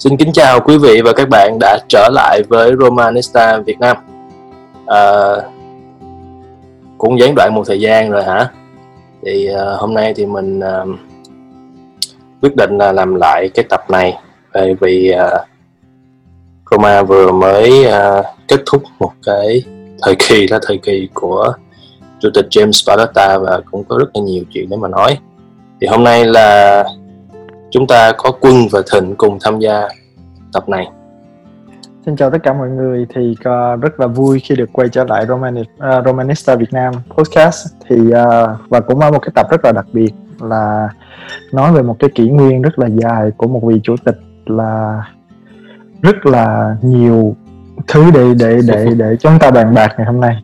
Xin kính chào quý vị và các bạn đã trở lại với Romanista Việt Nam. À, cũng gián đoạn một thời gian rồi hả? Thì à, hôm nay thì mình à, quyết định là làm lại cái tập này bởi vì à, Roma vừa mới à, kết thúc một cái thời kỳ là thời kỳ của chủ tịch James Pallotta và cũng có rất là nhiều chuyện để mà nói. Thì hôm nay là chúng ta có Quân và Thịnh cùng tham gia tập này. Xin chào tất cả mọi người thì uh, rất là vui khi được quay trở lại Romani, uh, Romanista Việt Nam podcast thì uh, và cũng ở một cái tập rất là đặc biệt là nói về một cái kỷ nguyên rất là dài của một vị chủ tịch là rất là nhiều thứ để để để để chúng ta bàn bạc ngày hôm nay.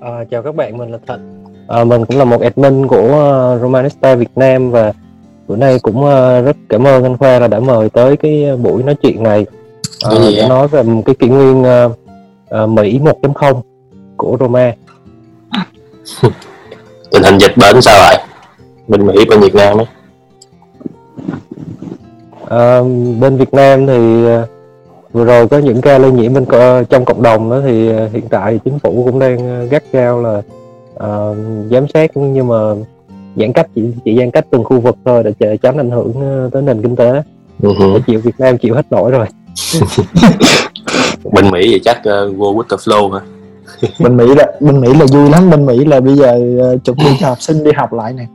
À, chào các bạn, mình là Thịnh. À, mình cũng là một admin của uh, Romanista Việt Nam và bữa nay cũng uh, rất cảm ơn anh Khoa là đã mời tới cái buổi nói chuyện này uh, để nói về cái kỷ nguyên uh, uh, Mỹ 1.0 của Roma. Tình hình dịch bệnh sao lại? Bên Mỹ bên Việt Nam ấy. Uh, bên Việt Nam thì vừa rồi có những ca lây nhiễm bên trong cộng đồng đó thì hiện tại chính phủ cũng đang gắt gao là uh, giám sát nhưng mà giãn cách chỉ chỉ giãn cách từng khu vực thôi để tránh ảnh hưởng ờ, tới nền kinh tế. Uh-huh. chịu Việt Nam chịu hết nổi rồi. Bên Mỹ thì chắc uh, go with the flow hả? Bên Mỹ là bên Mỹ là vui lắm. Bên Mỹ là bây giờ uh, chuẩn bị cho học sinh đi học lại nè.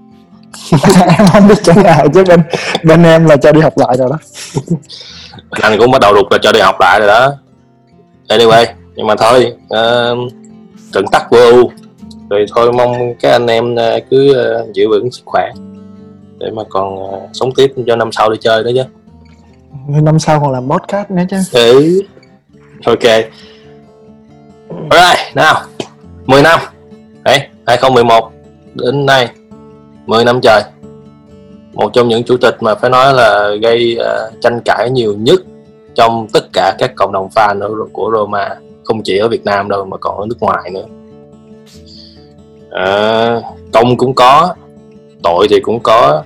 Em không biết chỗ nào chứ bên bên em là cho đi học lại rồi đó. Anh cũng bắt đầu đục là cho đi học lại rồi đó. Anyway nhưng mà thôi uh, trận tắc của EU rồi thôi mong các anh em ờ, cứ ờ, giữ vững sức khỏe để mà còn ờ, sống tiếp cho năm sau đi chơi nữa chứ. Năm sau còn làm podcast nữa chứ. Ừ. Ok. Rồi nào. 10 năm. Đấy 2011 đến nay. 10 năm trời. Một trong những chủ tịch mà phải nói là gây uh, tranh cãi nhiều nhất trong tất cả các cộng đồng fan của Roma. Không chỉ ở Việt Nam đâu mà còn ở nước ngoài nữa à, công cũng có tội thì cũng có.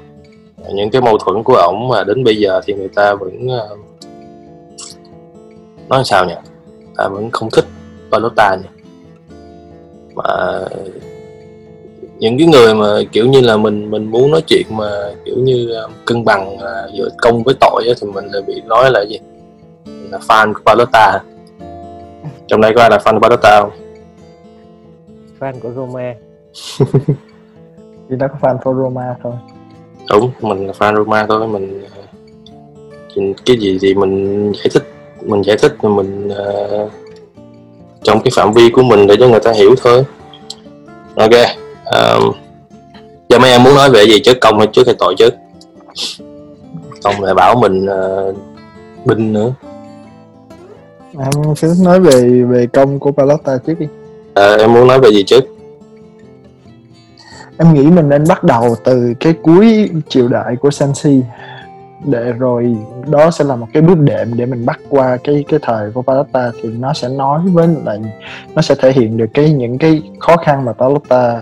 Những cái mâu thuẫn của ổng mà đến bây giờ thì người ta vẫn uh, nói sao nhỉ? Ta vẫn không thích Palota nhỉ? Mà những cái người mà kiểu như là mình mình muốn nói chuyện mà kiểu như ờ, cân bằng uh, giữa công với tội ấy, thì mình lại bị nói là gì? Là fan của Palota. Trong đây có ai là fan của Palota không? Fan của Roma thì nó có fan for Roma thôi đúng mình là fan Roma thôi mình cái gì thì mình giải thích mình giải thích mình uh, trong cái phạm vi của mình để cho người ta hiểu thôi. Ok um, giờ mấy em muốn nói về gì trước công hay trước hay tội trước? Công lại bảo mình uh, binh nữa. Em cứ nói về về công của Palotta trước đi. À, em muốn nói về gì trước em nghĩ mình nên bắt đầu từ cái cuối triều đại của Sensi để rồi đó sẽ là một cái bước đệm để mình bắt qua cái cái thời của Pallotta thì nó sẽ nói với lại nó sẽ thể hiện được cái những cái khó khăn mà Pallotta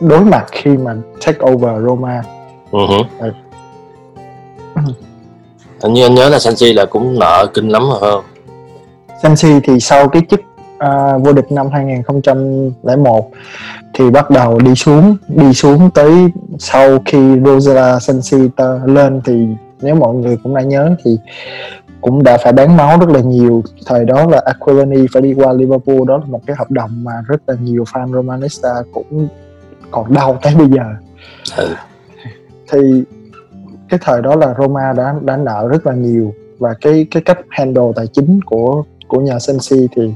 đối mặt khi mà take over Roma. Uh-huh. Ừ. Hình như anh nhớ là Sensi là cũng nợ kinh lắm rồi không? Sensi thì sau cái chức uh, vô địch năm 2001 thì bắt đầu đi xuống đi xuống tới sau khi Rosella Sensi lên thì nếu mọi người cũng đã nhớ thì cũng đã phải bán máu rất là nhiều thời đó là Aquilani phải đi qua Liverpool đó là một cái hợp đồng mà rất là nhiều fan Romanista cũng còn đau tới bây giờ ừ. thì cái thời đó là Roma đã đã nợ rất là nhiều và cái cái cách handle tài chính của của nhà Sensi thì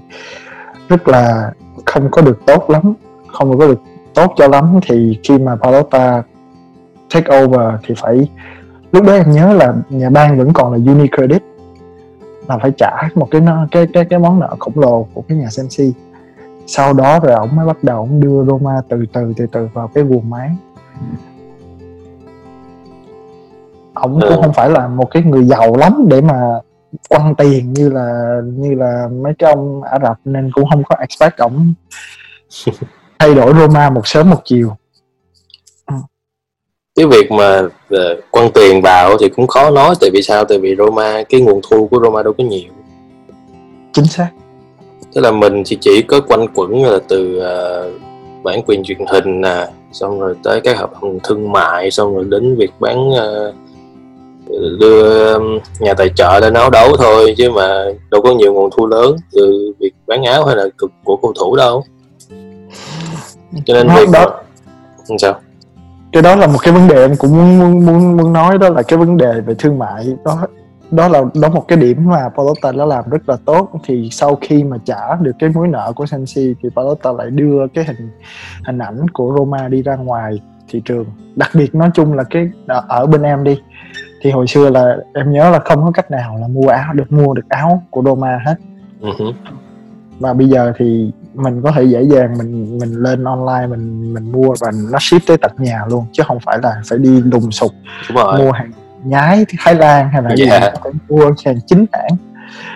rất là không có được tốt lắm không có được tốt cho lắm thì khi mà Palota take over thì phải lúc đó em nhớ là nhà bang vẫn còn là Unicredit là phải trả một cái cái cái cái món nợ khổng lồ của cái nhà Sensi sau đó rồi ổng mới bắt đầu ổng đưa Roma từ từ từ từ vào cái guồng máy ổng cũng ừ. không phải là một cái người giàu lắm để mà quăng tiền như là như là mấy cái ông Ả Rập nên cũng không có expect ổng thay đổi Roma một sớm một chiều. Cái việc mà uh, quăng tiền vào thì cũng khó nói tại vì sao? Tại vì Roma cái nguồn thu của Roma đâu có nhiều. Chính xác. Tức là mình thì chỉ có quanh quẩn là từ uh, bản quyền truyền hình nè xong rồi tới các hợp đồng thương mại xong rồi đến việc bán uh, đưa nhà tài trợ lên áo đấu thôi chứ mà đâu có nhiều nguồn thu lớn từ việc bán áo hay là cực của cầu thủ đâu. Cho nên việc đó sao? Cái đó là một cái vấn đề em cũng muốn muốn muốn nói đó là cái vấn đề về thương mại. Đó đó là đó một cái điểm mà Palota đã làm rất là tốt. Thì sau khi mà trả được cái mối nợ của Sensi thì Palota lại đưa cái hình hình ảnh của Roma đi ra ngoài thị trường. Đặc biệt nói chung là cái ở bên em đi thì hồi xưa là em nhớ là không có cách nào là mua áo được mua được áo của Roma hết uh-huh. và bây giờ thì mình có thể dễ dàng mình mình lên online mình mình mua và nó ship tới tận nhà luôn chứ không phải là phải đi lùng sục mua hàng nhái Thái Lan hay là yeah. gì dạ. có thể mua hàng chính hãng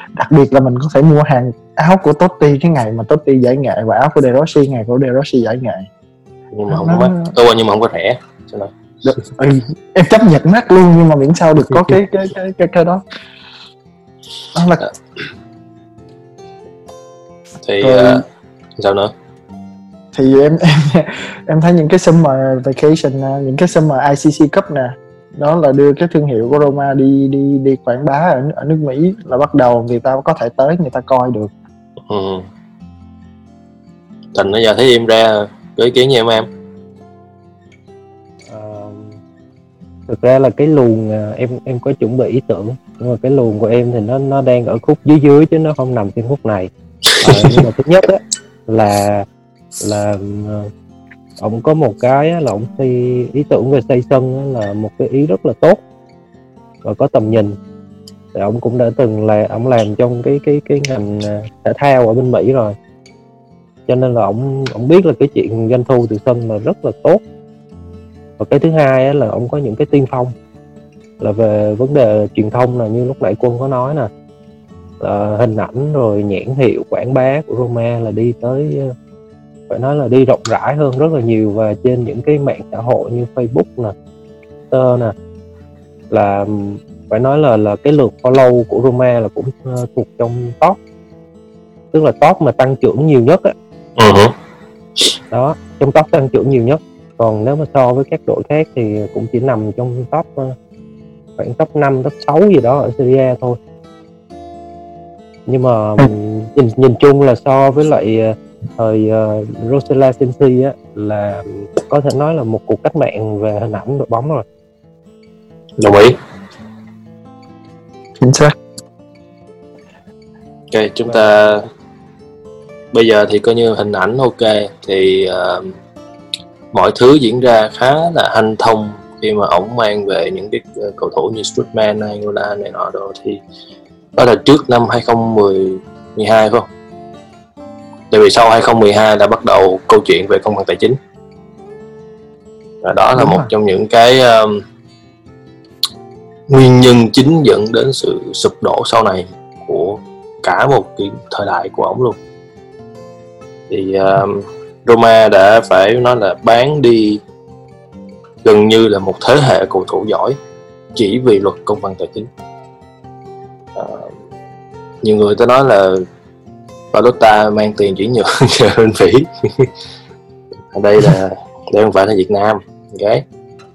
đặc biệt là mình có thể mua hàng áo của Totti cái ngày mà Totti giải nghệ và áo của De Rossi ngày của De Rossi giải nghệ nhưng mà không nó... có ừ, nhưng mà không có rẻ cho nên được, ừ, em chấp nhận mắc luôn nhưng mà miễn sao được có cái cái cái cái, cái đó. Đó là thì Rồi, uh, sao nữa? Thì em em em thấy những cái summer vacation à, những cái summer ICC Cup nè đó là đưa cái thương hiệu của Roma đi đi đi quảng bá ở, ở nước Mỹ là bắt đầu người ta có thể tới người ta coi được. Ừ. thành bây giờ thấy em ra có ý kiến gì em em thực ra là cái luồng à, em em có chuẩn bị ý tưởng nhưng mà cái luồng của em thì nó nó đang ở khúc dưới dưới chứ nó không nằm trên khúc này. À, nhưng mà thứ nhất á là là ông có một cái là ông xây ý tưởng về xây sân là một cái ý rất là tốt và có tầm nhìn. Thì ông cũng đã từng là ông làm trong cái cái cái ngành à, thể thao ở bên Mỹ rồi. Cho nên là ông ông biết là cái chuyện doanh thu từ sân là rất là tốt và cái thứ hai là ông có những cái tiên phong là về vấn đề truyền thông là như lúc nãy quân có nói nè là hình ảnh rồi nhãn hiệu quảng bá của Roma là đi tới phải nói là đi rộng rãi hơn rất là nhiều. Và trên những cái mạng xã hội như Facebook nè Twitter nè là phải nói là là cái lượt follow của Roma là cũng uh, thuộc trong top. Tức là top mà tăng trưởng nhiều nhất á. Uh-huh. đó trong top tăng trưởng nhiều nhất còn nếu mà so với các đội khác thì cũng chỉ nằm trong top ờ, khoảng top 5, top 6 gì đó ở Serie A thôi. Nhưng mà nhìn, nhìn chung là so với lại ờ, thời uh, Rosella Sensi á là có thể nói là một cuộc cách mạng về hình ảnh đội bóng rồi. Đồng ý. Chính xác. Ok chúng ta bây giờ thì coi như hình ảnh ok thì uh, mọi thứ diễn ra khá là hanh thông khi mà ổng mang về những cái ờ, cầu thủ như Strutman Angola này nọ đồ thì đó là trước năm 2012 phải không? Tại vì sau 2012 đã bắt đầu câu chuyện về công bằng tài chính và đó là Đúng một rồi. trong những cái um, nguyên nhân chính dẫn đến sự sụp đổ sau này của cả một cái thời đại của ổng luôn thì um, Roma đã phải nói là bán đi gần như là một thế hệ cầu thủ giỏi chỉ vì luật công bằng tài chính. À, nhiều người ta nói là Palota mang tiền chuyển nhượng cho bên Mỹ. Ở đây là đây không phải là Việt Nam ok?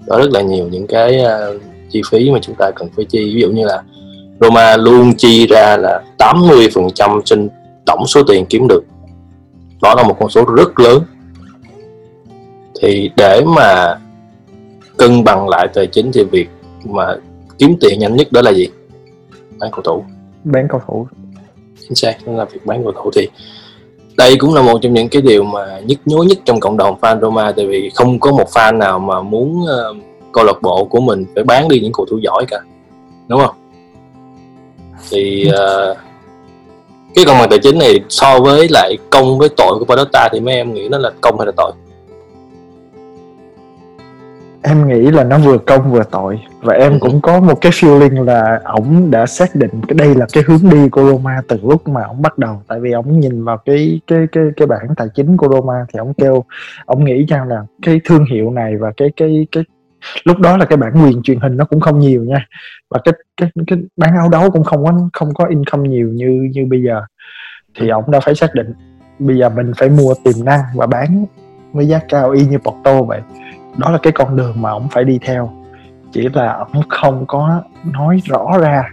Có rất là nhiều những cái uh, chi phí mà chúng ta cần phải chi. Ví dụ như là Roma luôn chi ra là 80% trên tổng số tiền kiếm được đó là một con số rất lớn. Thì để mà cân bằng lại tài chính thì việc mà kiếm tiền nhanh nhất đó là gì? Bán cầu thủ. Bán cầu thủ. Chính xác đó là việc bán cầu thủ. Thì đây cũng là một trong những cái điều mà nhức nhối nhất trong cộng đồng fan Roma tại vì không có một fan nào mà muốn uh, câu lạc bộ của mình phải bán đi những cầu thủ giỏi cả. Đúng không? Thì uh, cái công bằng tài chính này so với lại công với tội của Palota thì mấy em nghĩ nó là công hay là tội? Em nghĩ là nó vừa công vừa tội. Và em ừ. cũng có một cái feeling là ổng đã xác định cái đây là cái hướng đi của Roma từ lúc mà ổng bắt đầu. Tại vì ổng nhìn vào cái cái cái cái bảng tài chính của Roma thì ổng kêu ổng nghĩ rằng là cái thương hiệu này và cái cái cái lúc đó là cái bản quyền truyền hình nó cũng không nhiều nha. Và cái cái cái bán áo đấu cũng không có không có income nhiều như như bây giờ. Thì ông đã phải xác định bây giờ mình phải mua tiềm năng và bán với giá cao y như Porto vậy. Đó là cái con đường mà ông phải đi theo. Chỉ là ông không có nói rõ ra.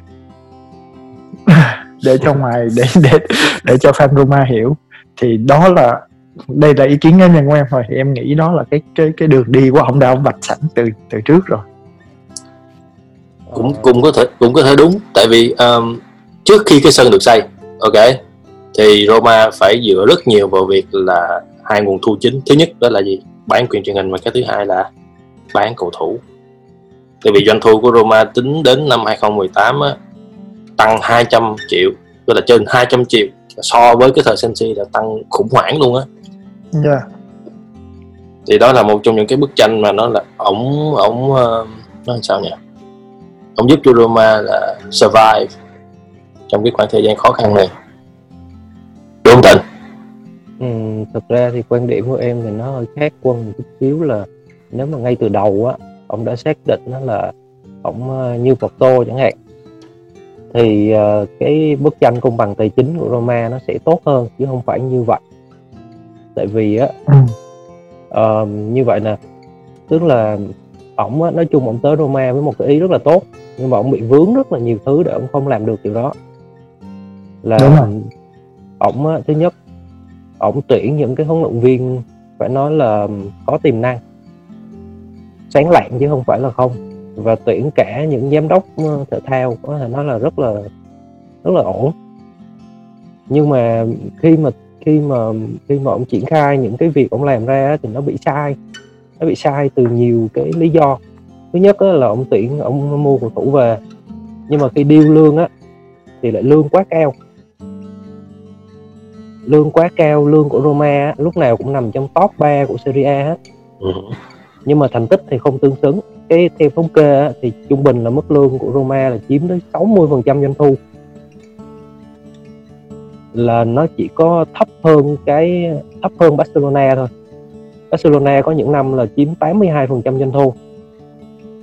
Để cho ngoài để để để cho fan Roma hiểu. Thì đó là đây là ý kiến cá nhân của em thôi. Thì em nghĩ đó là cái cái cái đường đi của ông đã ông vạch sẵn từ từ trước rồi. Cũng cũng có thể cũng có thể đúng. Tại vì um, trước khi cái sân được xây ok thì Roma phải dựa rất nhiều vào việc là hai nguồn thu chính. Thứ nhất đó là gì? Bán quyền truyền hình và cái thứ hai là bán cầu thủ. Tại vì doanh thu của Roma tính đến năm 2018 á, tăng 200 triệu tức là trên 200 triệu so với cái thời Sensi là tăng khủng hoảng luôn á yeah. thì đó là một trong những cái bức tranh mà nó là ổng ổng uh, nói sao nhỉ ổng giúp cho Roma là survive trong cái khoảng thời gian khó khăn này đúng không Tịnh? Ừ, thực ra thì quan điểm của em thì nó hơi khác quân một chút xíu là nếu mà ngay từ đầu á ông đã xác định nó là ông ờ, như Porto chẳng hạn thì uh, cái bức tranh công bằng tài chính của Roma nó sẽ tốt hơn chứ không phải như vậy tại vì á uh, như vậy nè tức là ổng á, nói chung ổng tới Roma với một cái ý rất là tốt nhưng mà ổng bị vướng rất là nhiều thứ để ổng không làm được điều đó. Là ổng á, thứ nhất ổng tuyển những cái huấn luyện viên phải nói là có tiềm năng sáng lạng chứ không phải là không và tuyển cả những giám đốc ờ, thể thao có thể nói là rất là rất là ổn. Nhưng mà khi mà khi mà khi mà ông triển khai những cái việc ông làm ra thì nó bị sai. Nó bị sai từ nhiều cái lý do. Thứ nhất là ông tuyển ông mua cầu thủ về. Nhưng mà khi điêu lương á thì lại lương quá cao. Lương quá cao lương của Roma á, lúc nào cũng nằm trong top 3 của Serie A hết. Ừ. nhưng mà thành tích thì không tương xứng. Cái theo thống kê á, thì trung bình là mức lương của Roma là chiếm tới 60% doanh thu là nó chỉ có thấp hơn cái thấp hơn Barcelona thôi. Barcelona có những năm là chiếm 82% doanh thu.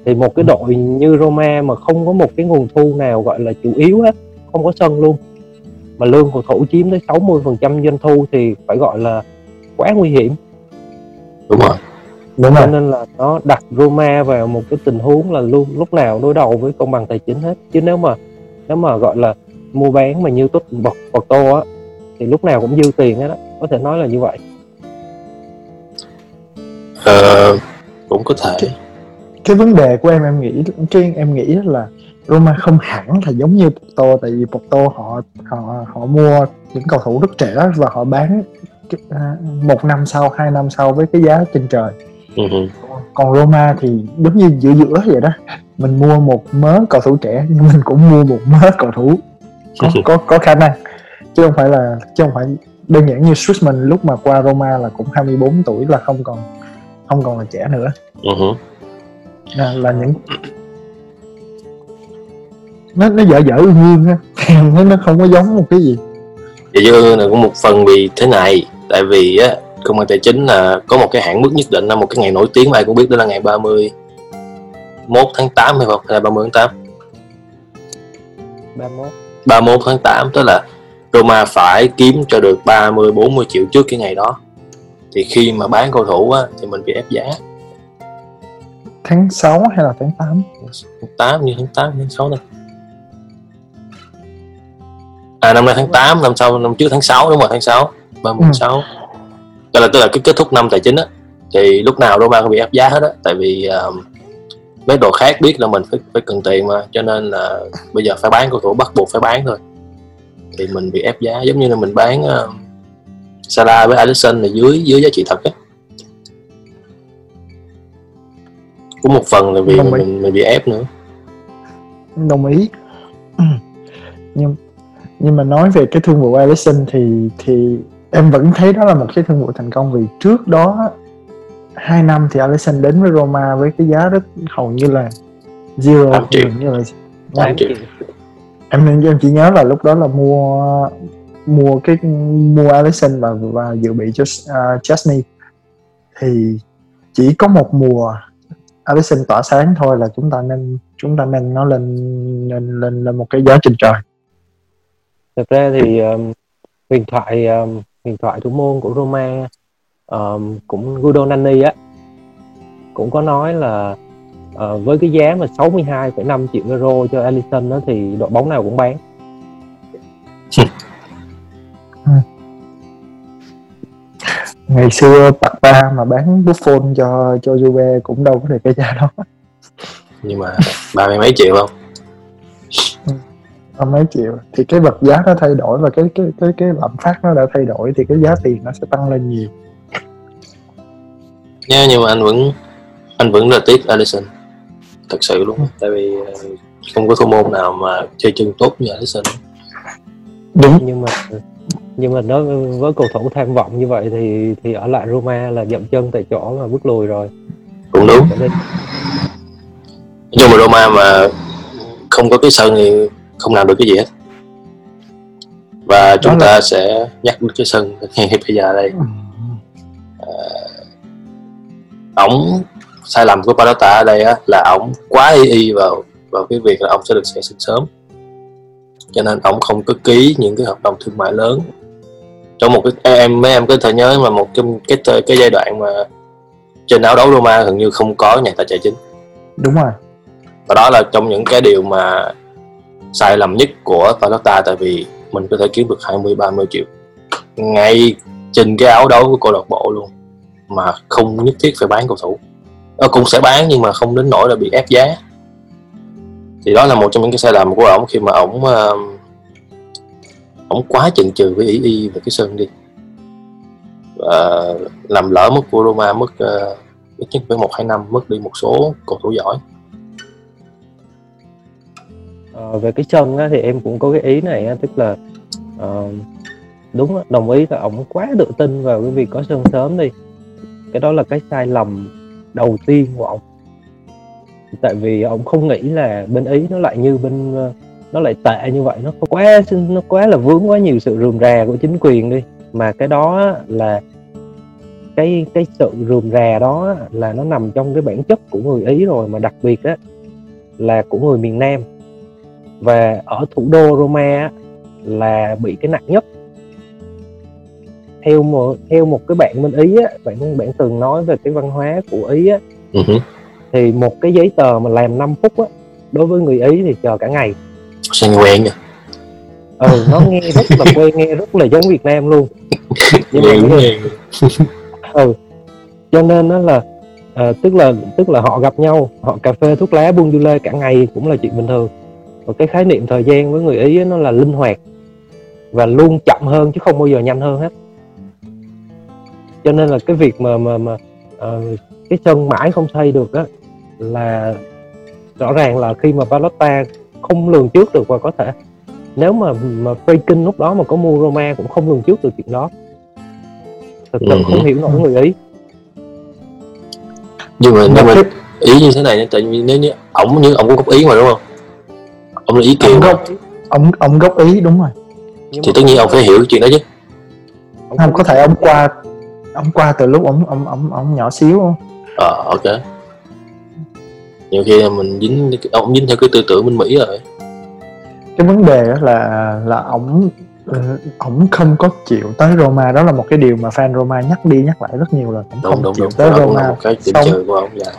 Thì một cái đội như Roma mà không có một cái nguồn thu nào gọi là chủ yếu hết không có sân luôn. Mà lương cầu thủ chiếm tới 60% doanh thu thì phải gọi là quá nguy hiểm. Đúng rồi. Đúng cho rồi nên là nó đặt Roma vào một cái tình huống là luôn lúc nào đối đầu với công bằng tài chính hết. Chứ nếu mà nếu mà gọi là mua bán mà như tốt bọc Porto á thì lúc nào cũng dư tiền hết đó có thể nói là như vậy. Ờ, cũng có thể. Cái vấn đề của em em nghĩ cái em nghĩ là Roma không hẳn là giống như Porto tại vì Porto họ họ họ mua những cầu thủ rất trẻ và họ bán cái- à, một năm sau hai năm sau với cái giá trên trời. Ừ, ừ. còn Roma thì giống như giữa giữa vậy đó. Mình mua một mớ cầu thủ trẻ nhưng mình cũng mua một mớ cầu thủ có có có khả năng. Chứ không phải là chứ không phải đơn giản như Schumann lúc mà qua Roma là cũng 24 tuổi là không còn không còn là trẻ nữa. Ừ, ừ. là, là những nó nó dở dở ương ương á. Thấy nó không có giống một cái gì. Vậy chứ là cũng một phần vì thế này. Tại vì á công an tài chính là có một cái hạn mức nhất định là một cái ngày nổi tiếng mà ai cũng biết đó là ngày 30 1 tháng 8 hay không hay là 30 tháng 8 31 31 tháng 8 tức là Roma phải kiếm cho được 30 40 triệu trước cái ngày đó. Thì khi mà bán cầu thủ á thì mình bị ép giá. Tháng 6 hay là tháng 8 tháng 8 như tháng 8 tháng 6 này à năm nay tháng 8 năm sau năm trước tháng 6 đúng rồi tháng 6 30 tháng Ừ. 6 tức là tức là cái kết thúc năm tài chính á thì lúc nào Roma cũng bị ép giá hết á. Tại vì uh, mấy đồ khác biết là mình phải phải cần tiền mà cho nên là bây giờ phải bán cầu thủ bắt buộc phải bán thôi. Thì mình bị ép giá giống như là mình bán uh, Salah với Alisson là dưới dưới giá trị thật á. Cũng một phần là vì Đồng ý. mình, mình bị ép nữa. Đồng ý. Nhưng nhưng mà nói về cái thương vụ Alisson thì thì em vẫn thấy đó là một cái thương vụ thành công vì trước đó hai năm thì Alisson đến với Roma với cái giá rất hầu như là zero Tám triệu. gần như là Tám triệu. em em chỉ nhớ là lúc đó là mua mua cái mua Alisson và và dự bị cho uh, Chesney thì chỉ có một mùa Alisson tỏa sáng thôi là chúng ta nên chúng ta nâng nó lên lên lên, lên một cái giá trên trời thực ra thì um, huyền thoại um, huyền thoại thủ môn của Roma um, cũng Guido Nani á cũng có nói là uh, với cái giá mà 62,5 triệu euro cho Alisson đó thì đội bóng nào cũng bán. Ngày xưa Pogba mà bán Buffon cho cho Juve cũng đâu có được cái giá đó. Nhưng mà ba mươi mấy triệu không? Ba mấy triệu. Thì cái vật giá nó thay đổi và cái cái cái cái lạm phát nó đã thay đổi thì cái giá tiền nó sẽ tăng lên nhiều nha nhưng mà anh vẫn anh vẫn là tiếc Alisson. Thật sự luôn tại vì ờ, không có thủ môn nào mà chơi chân tốt như Alisson. Đúng. Nhưng mà nhưng mà nói với cầu thủ tham vọng như vậy thì thì ở lại Roma là dậm chân tại chỗ mà bước lùi rồi. Cũng đúng. Nhưng mà Roma mà không có cái sân thì không làm được cái gì hết. Và chúng là- ta sẽ nhắc đến cái sân ngay bây giờ đây ổng sai lầm của Pallotta ở đây á, là ổng quá y y vào vào cái việc là ông sẽ được sẽ sinh sớm. Cho nên ổng không có ký những cái hợp đồng thương mại lớn. Trong một cái em mấy em có thể nhớ mà một trong cái cái, cái giai đoạn mà trên áo đấu Roma gần như không có nhà tài trợ chính. Đúng rồi. Và đó là trong những cái điều mà sai lầm nhất của Pallotta tại vì mình có thể kiếm được 20 30 triệu ngay trên cái áo đấu của câu lạc bộ luôn mà không nhất thiết phải bán cầu thủ. Ờ, cũng sẽ bán nhưng mà không đến nỗi là bị ép giá. Thì đó là một trong những cái sai lầm của ổng khi mà ổng ờ, ổng quá chần chừ với ý y về cái sân đi. Và làm lỡ mất của Roma mất uh, ờ, ít nhất phải một hai năm mất đi một số cầu thủ giỏi. À, về cái chân á, thì em cũng có cái ý này á, tức là uh, đúng đồng ý là ổng quá tự tin vào cái việc có sân sớm đi cái đó là cái sai lầm đầu tiên của ông, tại vì ông không nghĩ là bên ý nó lại như bên ờ, nó lại tệ như vậy. Nó quá nó quá là vướng quá nhiều sự rườm rà của chính quyền đi. Mà cái đó là cái cái sự rườm rà đó là nó nằm trong cái bản chất của người ý rồi. Mà đặc biệt á là của người miền Nam. Và ở thủ đô Roma á, là bị cái nặng nhất theo một theo một cái bạn bên ý á bạn bạn từng nói về cái văn hóa của ý á. Hứ. thì một cái giấy tờ mà làm 5 phút á đối với người ý thì chờ cả ngày. Sao nghe quen nha. Ừ nó nghe rất là quen nghe rất là giống Việt Nam luôn. Nhưng mà Nghe ừ cho nên nó là ờ, tức là tức là họ gặp nhau họ cà phê thuốc lá buông du lê cả ngày cũng là chuyện bình thường. Và cái khái niệm thời gian với người ý nó là linh hoạt và luôn chậm hơn chứ không bao giờ nhanh hơn hết cho nên là cái việc mà mà mà ờ, cái sân mãi không xây được á là rõ ràng là khi mà Pallotta không lường trước được và có thể nếu mà mà Friedkin lúc đó mà có mua Roma cũng không lường trước được chuyện đó. Thực sự Ừ. không hiểu nổi người ý. Nhưng mà nhưng mà cái- ý như thế này tại vì nếu như ổng như ổng cũng góp ý mà đúng không? Ông là ý ông mà. ông ông góp ý đúng rồi. Nhưng thì mà tất nhiên ông phải hiểu chuyện đó chứ. Ông không có thể ông qua ông qua từ lúc ông ông ông ông nhỏ xíu không? Ờ ok. Nhiều khi là mình dính ông dính theo cái tư tưởng bên mỹ rồi. Cái vấn đề đó là là ổng ừ, ổng không có chịu tới Roma. Đó là một cái điều mà fan Roma nhắc đi nhắc lại rất nhiều lần. Ổng không đúng chịu đúng. tới đó Roma. một cái điểm trừ của ông dạ.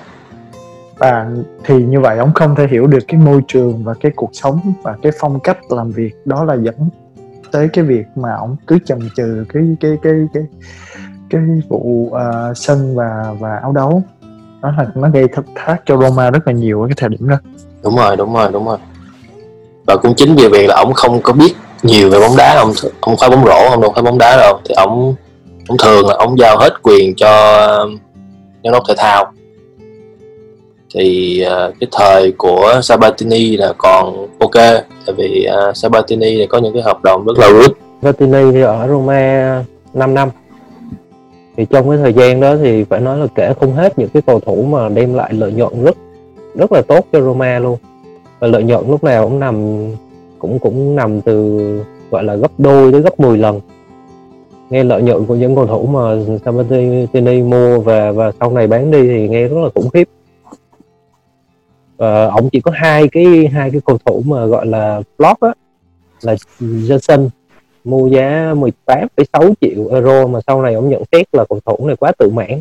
và thì như vậy ổng không thể hiểu được cái môi trường và cái cuộc sống và cái phong cách làm việc. Đó là dẫn tới cái việc mà ổng cứ chần chừ cái cái cái cái cái vụ ờ, sân và và áo đấu. Đó là nó gây thất thác cho Roma rất là nhiều ở cái thời điểm đó. Đúng rồi đúng rồi đúng rồi. Và cũng chính vì việc là ông không có biết nhiều về bóng đá ông ông khoái bóng rổ ông đâu khoái bóng đá đâu. Thì ông ông thường là ông giao hết quyền cho giám đốc thể thao. Thì ờ, cái thời của Sabatini là còn ok tại vì ờ, Sabatini là có những cái hợp đồng rất là good. Vertini thì ở Roma 5 năm thì trong cái thời gian đó thì phải nói là kể không hết những cái cầu thủ mà đem lại lợi nhuận rất rất là tốt cho Roma luôn. Và lợi nhuận lúc nào cũng nằm, cũng cũng nằm từ, gọi là, gấp đôi tới gấp 10 lần. Nghe lợi nhuận của những cầu thủ mà Sabatini mua và và sau này bán đi thì nghe rất là khủng khiếp. Và ông chỉ có hai cái hai cái cầu thủ mà gọi là flop á, là Johnson mua giá 18,6 triệu euro mà sau này ông nhận xét là cầu thủ này quá tự mãn.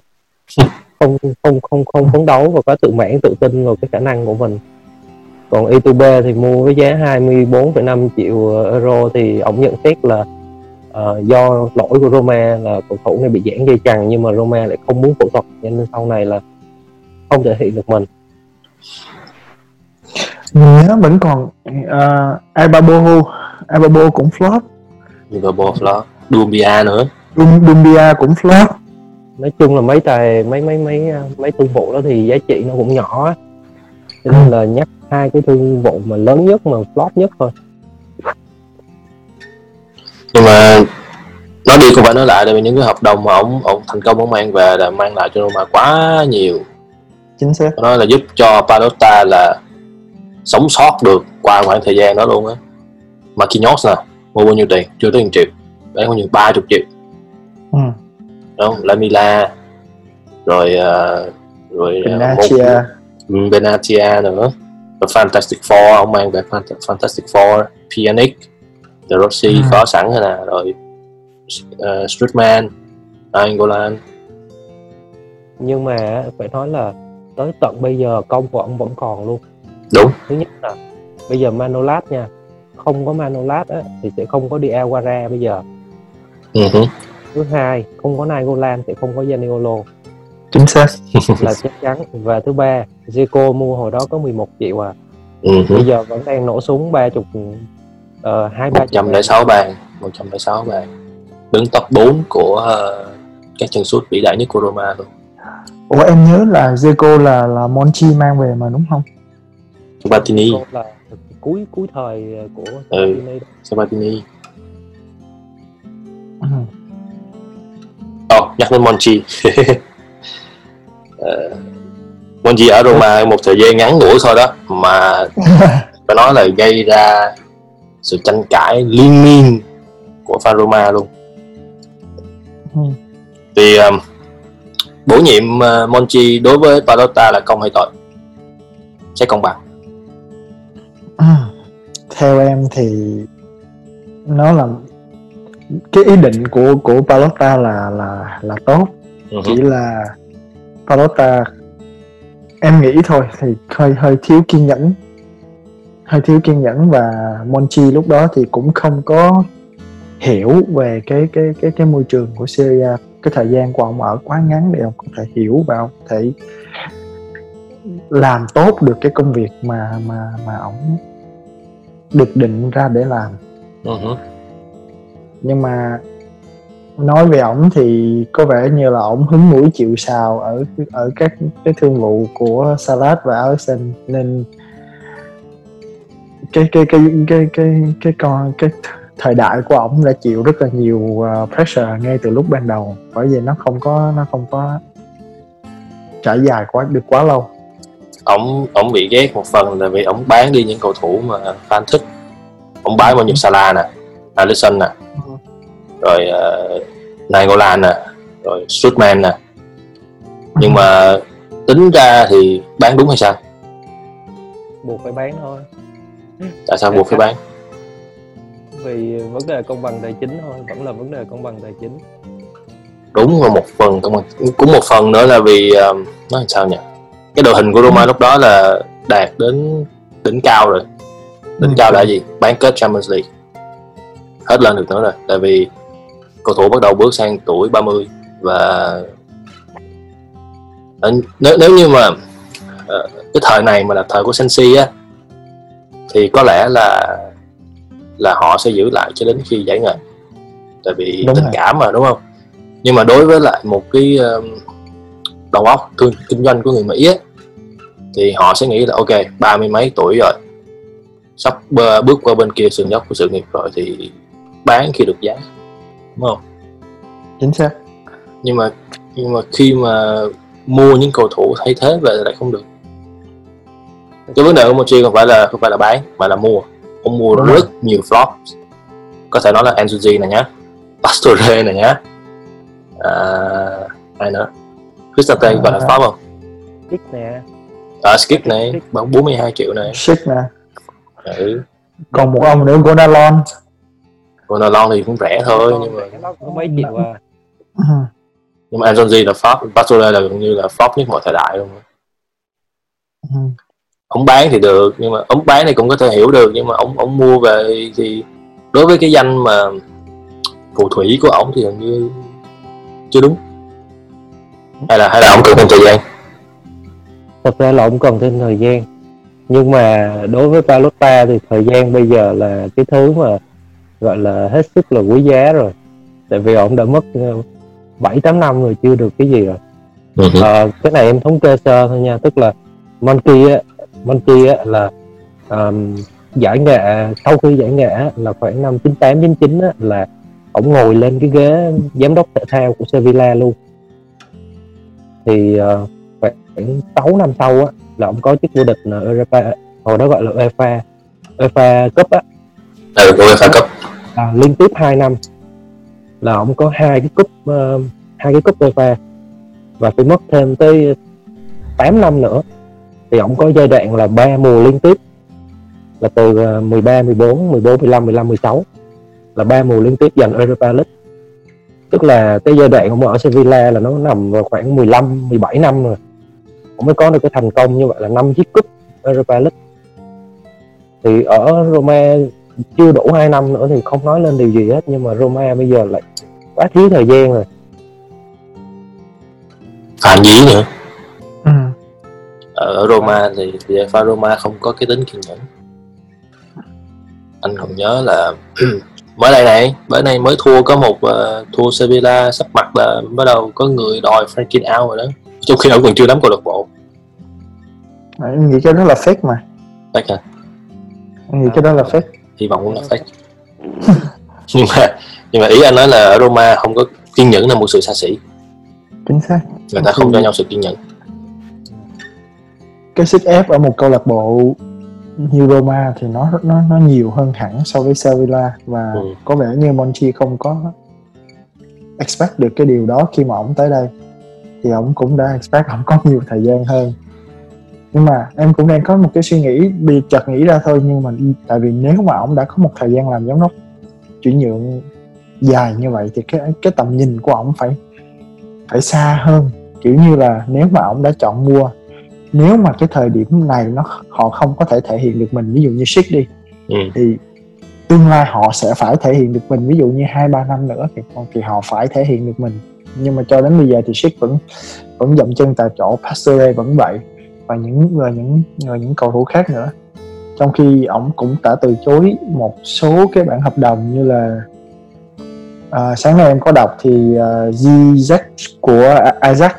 Không không không không phấn đấu và quá tự mãn tự tin vào cái khả năng của mình. Còn Itube thì mua với giá 24,5 triệu euro thì ông nhận xét là uh, do lỗi của Roma là cầu thủ này bị giãn dây chằng nhưng mà Roma lại không muốn phẫu thuật nên sau này là không thể hiện được mình. Mình nhớ vẫn còn uh, Ababohu Ababo cũng flop Liverpool flop Dumbia nữa. Dum, Dumbia cũng flop nói chung là mấy tài mấy mấy mấy mấy thương vụ đó thì giá trị nó cũng nhỏ cho nên là nhắc hai cái thương vụ mà lớn nhất mà flop nhất thôi. Nhưng mà nói đi không phải nói lại tại vì những cái hợp đồng mà ông ông thành công ông mang về là mang lại cho Roma quá nhiều. Chính xác. Nó là giúp cho Palotta là sống sót được qua khoảng thời gian đó luôn á. Marquinhos nè mua bao nhiêu tiền? Chưa tới 1 triệu. Bán bao nhiêu? Ba chục triệu. Ừ. đúng không? Lamela rồi uh, rồi uh, Benatia. Một, Benatia nữa. Rồi Fantastic Four ông mang về Fantastic Four Pjanic De Rossi Ừ. có sẵn rồi nè. Rồi uh, Strutman Angolan. Nhưng mà phải nói là tới tận bây giờ công của ông vẫn còn luôn. Đúng. Thứ nhất là bây giờ Manolat nha không có Manolat á, thì sẽ không có đi Aguara bây giờ. Hứ. thứ hai không có Nainggolan sẽ không có Zaniolo. Chính xác. Là chắc chắn. Và thứ ba Zico mua hồi đó có 11 triệu à. Ừ hứ. bây giờ vẫn đang nổ súng ba chục ờ, hai ba trăm lẻ sáu bàn một trăm lẻ sáu bàn. Đứng top 4 của ờ, các chân sút vĩ đại nhất của Roma luôn. Ủa em nhớ là Zico là là Monchi mang về mà đúng không? Sabatini. Là cuối cuối thời của Ừ. Sabatini đó. Sabatini Ừ. Ồ, nhắc đến Monchi Ờ, Monchi ở Roma một thời gian ngắn ngủi thôi đó mà phải nói là gây ra sự tranh cãi liên miên của fan Roma luôn Ừ. thì um, bổ nhiệm uh, Monchi đối với Palotta là công hay tội sẽ công bằng Ừ. Theo em thì nó là cái ý định của của Palotta là là là tốt. Hứ. chỉ là Palotta em nghĩ thôi thì hơi hơi thiếu kiên nhẫn. Hơi thiếu kiên nhẫn và Monchi lúc đó thì cũng không có hiểu về cái cái cái cái môi trường của Syria. Cái thời gian của ông ở quá ngắn để ông có thể hiểu và ông có thể làm tốt được cái công việc mà mà mà ông được định ra để làm. Hứ. nhưng mà nói về ổng thì có vẻ như là ổng hứng mũi chịu sào ở ở các cái thương vụ của Salah và Alisson nên cái cái cái cái cái cái con cái thời đại của ổng đã chịu rất là nhiều uh, pressure ngay từ lúc ban đầu. Bởi vì nó không có nó không có trải dài quá được quá lâu ổng ổng bị ghét một phần là vì ổng bán đi những cầu thủ mà fan thích. Ổng bán bao nhiêu Salah nè Alisson nè rồi uh, Nainggolan nè rồi Strutman nè. Nhưng mà tính ra thì bán đúng hay sao? Buộc phải bán thôi. Tại sao buộc phải bán? Vì vấn đề công bằng tài chính thôi vẫn là vấn đề công bằng tài chính. Đúng là một phần cũng cũng một phần nữa là vì um, nói làm sao nhỉ cái đội hình của Roma lúc đó là đạt đến đỉnh cao rồi. Đỉnh Ừ. cao là gì? Bán kết Champions League. Hết lên được nữa rồi tại vì cầu thủ bắt đầu bước sang tuổi 30 và nếu nếu như mà ờ, cái thời này mà là thời của Sensi á thì có lẽ là là họ sẽ giữ lại cho đến khi giải nghệ. Tại vì Đúng tình rồi. cảm mà đúng không? Nhưng mà đối với lại một cái đầu óc thương kinh doanh của người Mỹ á thì họ sẽ nghĩ là ok ba mươi mấy tuổi rồi sắp bước qua bên kia sườn dốc của sự nghiệp rồi thì bán khi được giá đúng không? Chính xác. Nhưng mà nhưng mà khi mà mua những cầu thủ thay thế về lại không được. Cái vấn đề của Mochi không phải là không phải là bán mà là mua. Ông mua Đúng rất nhiều flop. Có thể nói là Anzuzi này nhá Pastore này nhá à, ai nữa Cristante À. gọi là flop không X nè à, Skip này bán 42 triệu này shit nè ừ. còn một ông nữa Gonalon Ronaldo thì cũng rẻ thôi nhưng mà nó mấy triệu à Ừ. nhưng mà Antonzi là flop Barcelona là gần như là flop nhất mọi thời đại luôn Ừ. ông bán thì được nhưng mà ông bán thì cũng có thể hiểu được nhưng mà ông ông mua về thì đối với cái danh mà phù thủy của ổng thì gần như chưa đúng hay là hay là ông cần thêm thời gian? Thật ra là ông cần thêm thời gian. Nhưng mà đối với Palota thì thời gian bây giờ là cái thứ mà gọi là hết sức là quý giá rồi. Tại vì ông đã mất ờ, bảy tám năm rồi chưa được cái gì rồi. Ờ, cái này em thống kê sơ thôi nha. Tức là Monkey á Monkey á là um, giải nghệ sau khi giải nghệ là khoảng năm 98 99 á, là ông ngồi lên cái ghế giám đốc thể thao của Sevilla luôn thì uh, khoảng 6 năm sau á là ông có chức vô địch là Europa hồi đó gọi là UEFA UEFA Cup á. Ừ UEFA Cup. À, liên tiếp 2 năm là ông có hai cái cúp ờ, hai cái cúp UEFA. Và phải mất thêm tới 8 năm nữa thì ông có giai đoạn là ba mùa liên tiếp. Là từ ờ, 13, 14, 14, 15, 15, 16 là ba mùa liên tiếp giành Europa League tức là cái giai đoạn ông ở Sevilla là nó nằm vào khoảng 15, 17 năm rồi. Ông mới có được cái thành công như vậy là năm chiếc cúp Europa League. Thì ở Roma chưa đủ 2 năm nữa thì không nói lên điều gì hết nhưng mà Roma bây giờ lại quá thiếu thời gian rồi. Phản dí nữa. Ừ. ở Roma thì, thì pha Roma không có cái tính kiên nhẫn. Anh còn nhớ là mới đây này bữa nay mới thua có một ờ, thua Sevilla sắp mặt là bắt đầu có người đòi Franklin out rồi đó. Trong khi ông còn chưa nắm câu lạc bộ. Em nghĩ cái đó là fake mà. Fake à? em nghĩ cái đó là fake. Hy vọng cũng là fake. Nhưng mà nhưng mà ý anh nói là ở Roma không có kiên nhẫn là một sự xa xỉ. Chính xác. Người ta không. cho nhau sự kiên nhẫn. Cái sức ép ở một câu lạc bộ như Roma thì nó nó nó nhiều hơn hẳn so với Sevilla và Ừ. có vẻ như Monchi không có expect được cái điều đó khi mà ổng tới đây. Thì ổng cũng đã expect ổng có nhiều thời gian hơn. Nhưng mà em cũng đang có một cái suy nghĩ bị chợt nghĩ ra thôi nhưng mà tại vì nếu mà ổng đã có một thời gian làm giám đốc chuyển nhượng dài như vậy thì cái cái tầm nhìn của ổng phải phải xa hơn. Kiểu như là nếu mà ổng đã chọn mua nếu mà cái thời điểm này nó họ không có thể thể hiện được mình ví dụ như shit đi ừ. thì tương lai họ sẽ phải thể hiện được mình ví dụ như hai ba năm nữa thì thì họ phải thể hiện được mình. Nhưng mà cho đến bây giờ thì shit vẫn vẫn dậm chân tại chỗ Pastore vẫn vậy và những và những và những cầu thủ khác nữa. Trong khi ổng cũng đã từ chối một số cái bản hợp đồng như là à, sáng nay em có đọc thì uh, GZ của Isaac.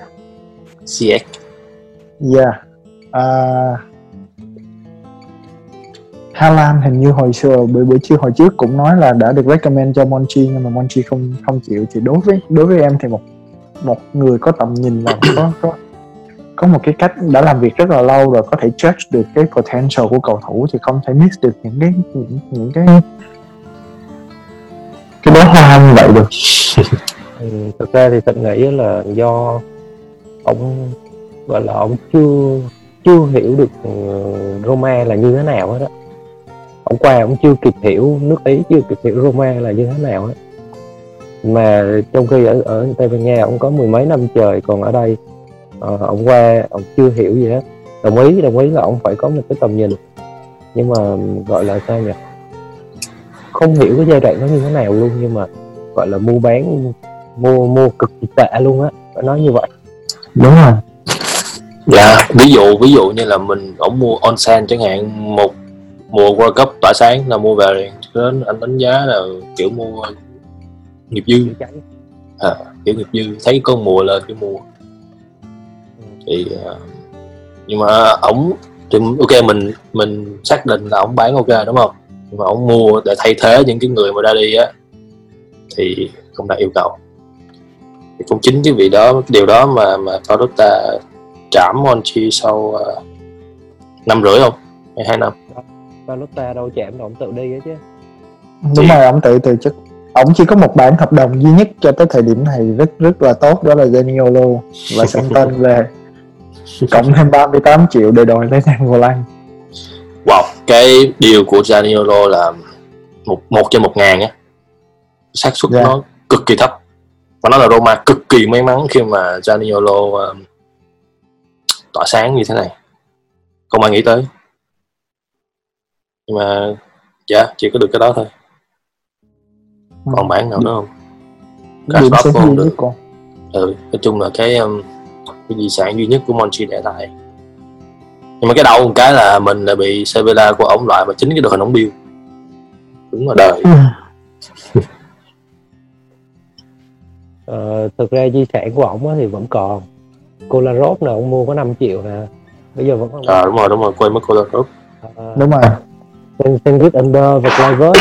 CX Yeah. À, Hà Lan hình như hồi xưa bữa bữa trưa hồi trước cũng nói là đã được recommend cho Monchi nhưng mà Monchi không không chịu thì đối với đối với em thì một một người có tầm nhìn và có có có một cái cách đã làm việc rất là lâu rồi có thể judge được cái potential của cầu thủ thì không thể miss được những cái những, những cái cái đóa hoa như vậy được ừ, thực ra thì tận nghĩ là do ông gọi là ông chưa chưa hiểu được ừ, Roma là như thế nào hết á. Ông qua ông chưa kịp hiểu nước Ý chưa kịp hiểu Roma là như thế nào hết mà trong khi ở ở Tây Ban Nha ông có mười mấy năm trời còn ở đây ờ, ông qua ông chưa hiểu gì hết. Đồng ý đồng ý là ông phải có một cái tầm nhìn. Nhưng mà gọi là sao nhỉ? Không hiểu cái giai đoạn nó như thế nào luôn nhưng mà gọi là mua bán mua mua cực kỳ tệ luôn á. Phải nói như vậy. Đúng rồi. Dạ, ví dụ ví dụ như là mình ổng mua onsen chẳng hạn một mùa World Cup tỏa sáng là mua về đến anh đánh giá là kiểu mua nghiệp dư. À, kiểu nghiệp dư. Thấy có mùa lên cái mua. Thì à, nhưng mà ổng thì ok mình mình xác định là ổng bán ok đúng không? Nhưng mà ổng mua để thay thế những cái người mà ra đi á thì không đạt yêu cầu. Thì cũng chính cái vị đó cái điều đó mà mà Toyota trảm Monchi sau uh, năm rưỡi không? Hay hai năm? Palota đâu chạm đâu ông tự đi chứ. Đúng Thì- rồi ông tự từ chức. Ông chỉ có một bản hợp đồng duy nhất cho tới thời điểm này rất rất là tốt đó là Zaniolo và sang tên về. Cộng thêm 38 triệu để đòi lấy Nangolan wow cái điều của Zaniolo là một một trên một ngàn á. Xác suất Dạ. nó cực kỳ thấp. Và nó là Roma cực kỳ may mắn khi mà Zaniolo um, tỏa sáng như thế này. Không ai nghĩ tới. Nhưng mà dạ chỉ có được cái đó thôi. Còn bản nào nữa không? Cũng duy được. còn. Ừ nói chung là cái um, cái di sản duy nhất của Monchi để lại. Nhưng mà cái đau một cái là mình là bị Sevilla của ổng loại và chính cái đội hình ổng bill đúng là đời. Ờ, thực ra di sản của ổng á thì vẫn còn Kolarov nào ông mua có 5 triệu nè. Bây giờ vẫn còn à đúng rồi đúng rồi quên mất Kolarov. Ờ, đúng rồi. Sen- Sengrit Under và Clivert.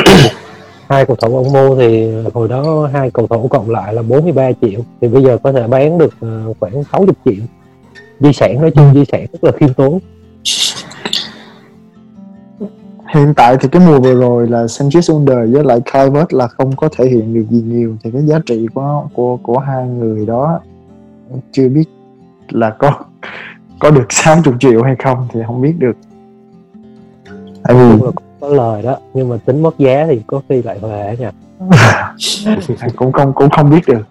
Hai cầu thủ ông mua thì hồi đó hai cầu thủ cộng lại là 43 triệu. Thì bây giờ có thể bán được ờ, khoảng 60 triệu. Di sản nói chung di sản rất là khiêm tốn. Hiện tại thì cái mùa vừa rồi là Sanchez Under với lại Kluivert là không có thể hiện được gì nhiều. Thì cái giá trị của của của hai người đó chưa biết là có có được 60 triệu hay không thì không biết được. Tại vì cũng là có lời đó nhưng mà tính mất giá thì có khi lại huề nha. Cũng không cũng không biết được.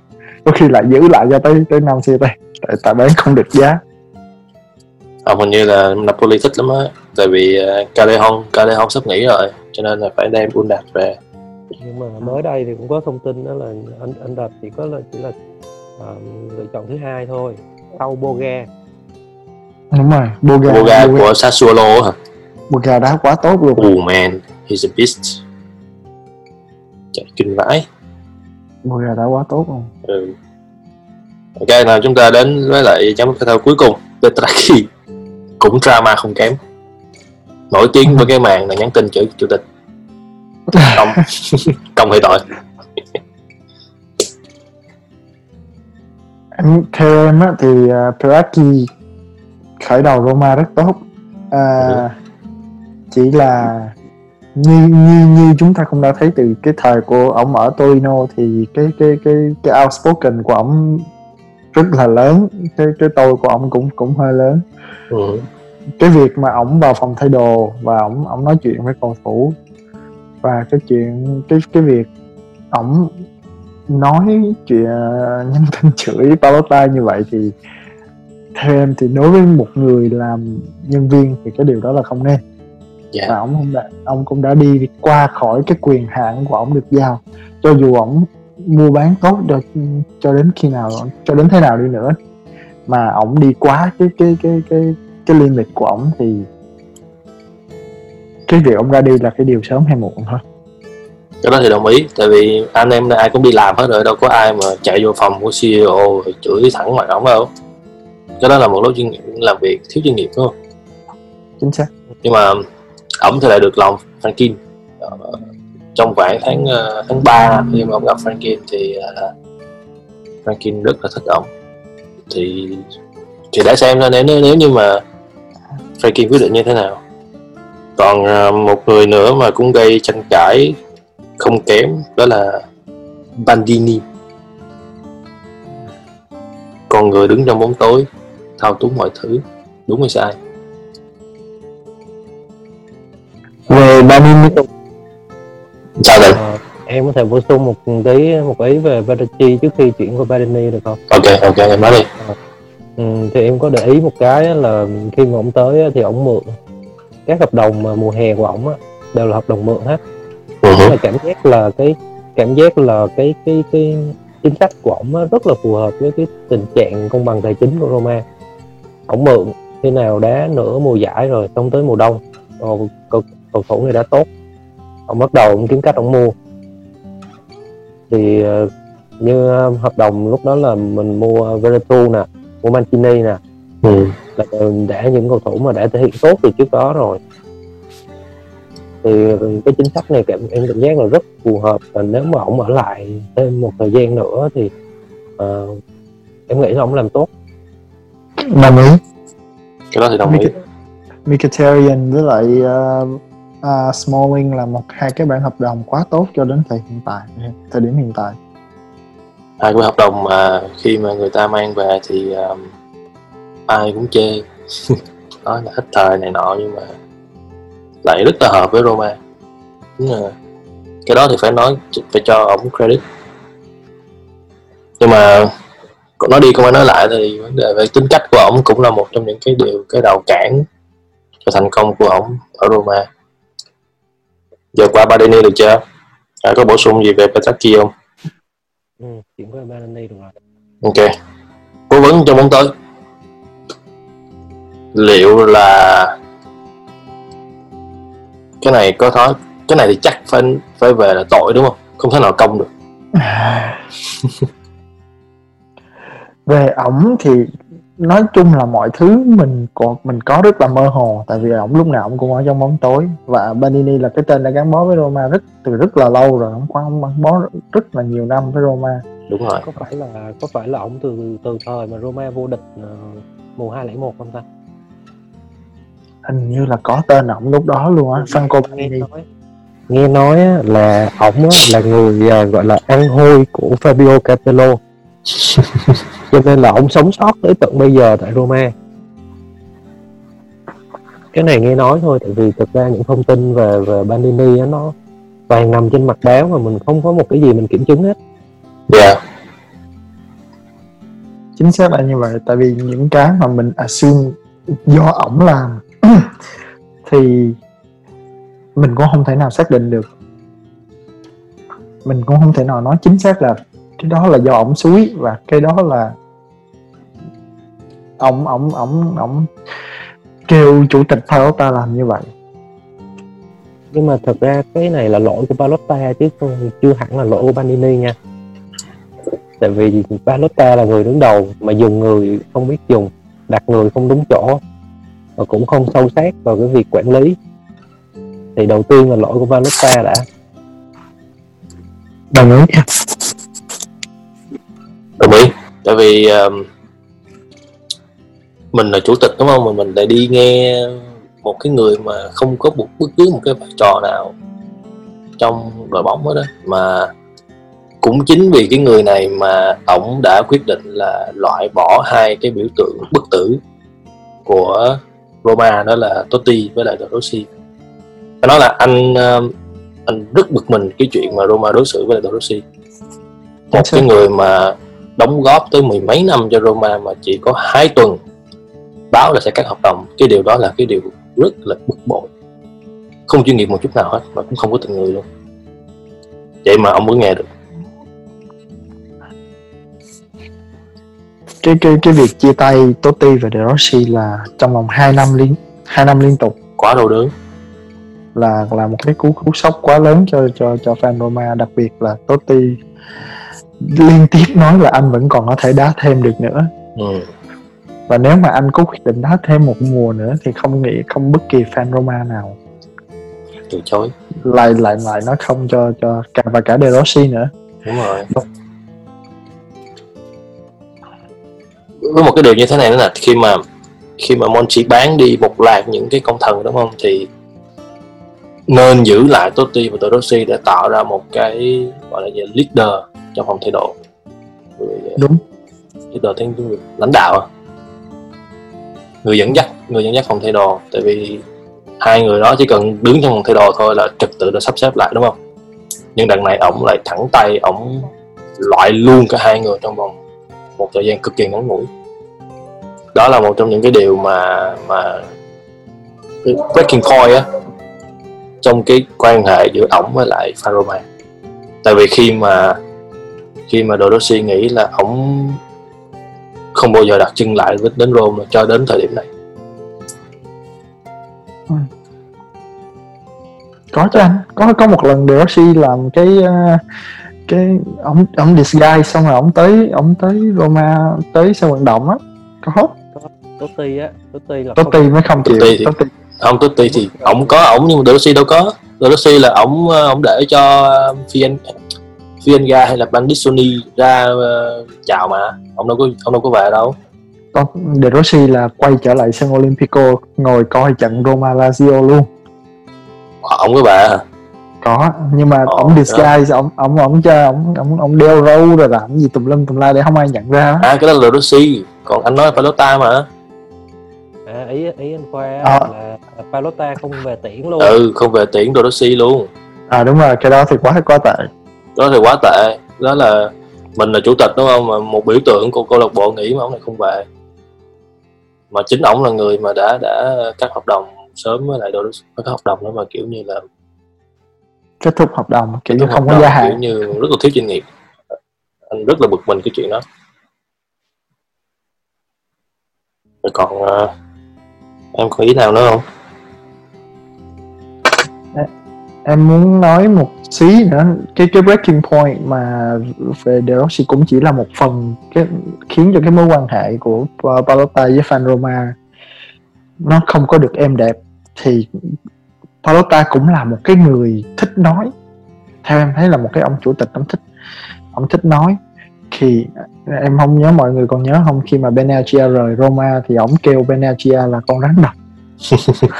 Có khi lại giữ lại cho tới tới năm CT tại tại bán không được giá. À, hình như là Napoli thích lắm á tại vì uh, Callejon Callejon sắp nghỉ rồi cho nên là phải đem Undac về. Nhưng mà mới đây thì cũng có thông tin đó là anh anh đạt chỉ có là chỉ là ờ, lựa chọn thứ hai thôi sau Boga đúng rồi Boga Boga Boga, của Sassuolo hả? Boga đá quá tốt luôn. Oh man he's a beast. Chạy kinh vãi. Boga đá quá tốt luôn. Ừ. ok nào chúng ta đến với lại chấm cái thao cuối cùng Petraki cũng drama không kém. Nổi tiếng với cái màn là nhắn tin chữ chủ tịch. Công. Công hay tội theo em á, thì uh, Piraki khởi đầu Roma rất tốt à, Ừ. chỉ là như như như chúng ta cũng đã thấy từ cái thời của ổng ở Torino thì cái cái cái cái outspoken của ổng rất là lớn cái cái tôi của ổng cũng cũng hơi lớn ừ. cái việc mà ổng vào phòng thay đồ và ổng ổng nói chuyện với cầu thủ và cái chuyện cái cái việc ổng nói chuyện ờ, nhắn tin chửi Palota như vậy thì theo em thì đối với một người làm nhân viên thì cái điều đó là không nên. Dạ. và ông cũng đã ông cũng đã đi qua khỏi cái quyền hạn của ông được giao. Cho dù ông mua bán tốt cho cho đến khi nào cho đến thế nào đi nữa mà ông đi quá cái cái cái cái cái limit của ông thì cái việc ông ra đi là cái điều sớm hay muộn thôi cái đó thì đồng ý tại vì anh em ai cũng đi làm hết rồi đâu có ai mà chạy vô phòng của CEO rồi chửi thẳng mặt ổng đâu. Cái đó là một lối chuyên nghiệp làm việc thiếu chuyên nghiệp đúng không? Chính xác. Nhưng mà ổng thì lại được lòng Franklin. Ờ, trong khoảng tháng ờ, tháng 3 khi mà ông gặp Franklin thì uh, Franklin rất là thích ổng. Thì thì để xem thôi nếu nếu như mà Franklin quyết định như thế nào. Còn ờ, một người nữa mà cũng gây tranh cãi không kém đó là Bandini. Con người đứng trong bóng tối thao túng mọi thứ. Đúng hay sai? Về Banin sao đây Ờ, em có thể bổ sung một tí một ý về Verratti trước khi chuyển qua Badini được không? ok ok em nói đi. Ừ, thì em có để ý một cái là khi mà ông tới thì ông mượn các hợp đồng mà mùa hè của ổng á đều là hợp đồng mượn hết Ừ hứ. là cảm giác là cái cảm giác là cái cái cái chính sách của ổng rất là phù hợp với cái tình trạng công bằng tài chính của Roma. Ổng mượn khi nào đá nửa mùa giải rồi xong tới mùa đông cầu, cầu, cầu thủ này đã tốt. Ông bắt đầu ông kiếm cách ông mua. Thì ờ, như ờ, hợp đồng lúc đó là mình mua Veretout nè mua Mancini nè. Ừ. là đã những cầu thủ mà đã thể hiện tốt từ trước đó rồi thì cái chính sách này cảm em cảm giác là rất phù hợp và nếu mà ổng ở lại thêm một thời gian nữa thì ờ, em nghĩ là ổng làm tốt. Đồng ý. Cái đó thì đồng ý. Mkhitaryan với lại uh, uh, Smalling là một hai cái bản hợp đồng quá tốt cho đến thời hiện tại thời điểm hiện tại. Hai cái hợp đồng mà khi mà người ta mang về thì um, ai cũng chê. Nói là hết thời này nọ nhưng mà lại rất là hợp với Roma. Đúng là cái đó thì phải nói phải cho ông credit. Nhưng mà nói đi không phải nói lại thì vấn đề về tính cách của ông cũng là một trong những cái điều cái đầu cản cho thành công của ông ở Roma. Giờ qua Badini được chưa? À, có bổ sung gì về Petacchi không? Ừ, chuyển qua Badini được rồi. Ok. Cố vấn trong bóng tới liệu là cái này có thói cái này thì chắc phải phải về là tội đúng không? Không thể nào công được. Về ổng thì nói chung là mọi thứ mình có mình có rất là mơ hồ tại vì ổng lúc nào ổng cũng ở trong bóng tối. Và Banini là cái tên đã gắn bó với Roma rất từ rất là lâu rồi ổng gắn bó rất là nhiều năm với Roma. Đúng rồi. Có phải là có phải là ổng từ từ thời mà Roma vô địch uh, mùa 2001 không ta hình như là có tên ổng lúc đó luôn á Franco nghe nói là ổng là người uh, gọi là ăn hôi của Fabio Capello. Cho nên là ông sống sót tới tận bây giờ tại Roma. Cái này nghe nói thôi tại vì thực ra những thông tin về về Bandini nó toàn nằm trên mặt báo mà mình không có một cái gì mình kiểm chứng hết. Dạ. Yeah. chính xác là như vậy tại vì những cái mà mình assume do ổng làm thì mình cũng không thể nào xác định được. Mình cũng không thể nào nói chính xác là cái đó là do ổng suối và cái đó là ổng ổng ổng ổng kêu chủ tịch Pallotta làm như vậy. Nhưng mà thật ra cái này là lỗi của Pallotta chứ không, chưa hẳn là lỗi của Banini nha. Tại vì Pallotta là người đứng đầu mà dùng người không biết dùng, đặt người không đúng chỗ và cũng không sâu sát vào cái việc quản lý. Thì đầu tiên là lỗi của Pallotta đã. Đồng ý đồng ý. Tại vì um, mình là chủ tịch đúng không? Mà mình lại đi nghe một cái người mà không có một bất cứ một cái vai trò nào trong đội bóng hết đó mà cũng chính vì cái người này mà ổng đã quyết định là loại bỏ hai cái biểu tượng bất tử của Roma đó là Totti với lại De Rossi phải nói là anh um, anh rất bực mình cái chuyện mà Roma đối xử với lại Rossi một cái người mà đóng góp tới mười mấy năm cho Roma mà chỉ có hai tuần báo là sẽ cắt hợp đồng. Cái điều đó là cái điều rất là bực bội. Không chuyên nghiệp một chút nào hết mà cũng không có tình người luôn. Vậy mà ông mới nghe được cái cái cái việc chia tay Totti và De Rossi là trong vòng 2 năm liên hai năm liên tục. Quá đau đớn. Là là một cái cú cú sốc quá lớn cho cho cho fan Roma đặc biệt là Totti liên tiếp nói là anh vẫn còn có thể đá thêm được nữa. Ừ. và nếu mà anh có quyết định đá thêm một mùa nữa thì không nghĩ không bất kỳ fan Roma nào. Từ chối. Lại lại lại nói không cho cho cả và cả De Rossi nữa. Đúng rồi với một cái điều như thế này nữa là khi mà khi mà Monchi bán đi một loạt những cái công thần đúng không? Thì nên giữ lại Totti và Rossi để tạo ra một cái gọi là gì leader trong phòng thay đồ người, đúng. leader theo người lãnh đạo à. người dẫn dắt người dẫn dắt phòng thay đồ tại vì hai người đó chỉ cần đứng trong phòng thay đồ thôi là trật tự được sắp xếp lại đúng không? Nhưng đằng này ổng lại thẳng tay ổng loại luôn cả hai người trong vòng một thời gian cực kỳ ngắn ngủi đó là một trong những cái điều mà mà breaking point á, trong cái quan hệ giữa ổng với lại Faroman tại vì khi mà khi mà Dorossi nghĩ là ổng không bao giờ đặt chân lại đến Rome cho đến thời điểm này. Ừ. có chứ anh. Có có một lần Dorossi làm cái ờ, cái ổng ổng disguise xong rồi ổng tới ổng tới Roma, tới sân vận động á. Có Totti á Totti là Totti mới không chịu Totti thì, Totti. không Totti thì ổng có ổng nhưng mà Dorossi đâu có. Dorossi là ổng ổng để cho Fian Fienga hay là Bandisoni ra uh, chào mà. Ông đâu có ông đâu có về đâu. Còn De Rossi là quay trở lại sân Olimpico ngồi coi trận Roma Lazio luôn. Ờ, ông có về có nhưng mà Ồ, ông disguise ông ông ông cho ông ông ông đeo râu rồi làm gì tùm lum tùm la để không ai nhận ra. À cái đó là Rossi còn anh nói Palota mà à, ý ý anh khoa Ờ. là Palota không về tiễn luôn. Ừ không về tiễn Dorothy luôn. À đúng rồi cái đó thì quá quá tệ. Đó thì quá tệ. Đó là mình là chủ tịch đúng không? Mà một biểu tượng của câu lạc bộ nghỉ mà ông này không về. Mà chính ổng là người mà đã đã cắt hợp đồng sớm với lại Dorothy với các hợp đồng đó mà kiểu như là kết thúc hợp đồng kiểu như không có gia kiểu hạn. như rất là thiếu chuyên nghiệp. Anh rất là bực mình cái chuyện đó. Rồi còn ờ, em có ý nào nữa không? Em muốn nói một xí nữa. Cái cái breaking point mà về De Rossi cũng chỉ là một phần cái, khiến cho cái mối quan hệ của Palotta với fan Roma nó không có được êm đẹp. Thì Palotta cũng là một cái người thích nói. Theo em thấy là một cái ông chủ tịch, ông thích ông thích nói khi em không nhớ mọi người còn nhớ không? Khi mà Benaccia rời Roma thì ông kêu Benaccia là con rắn độc.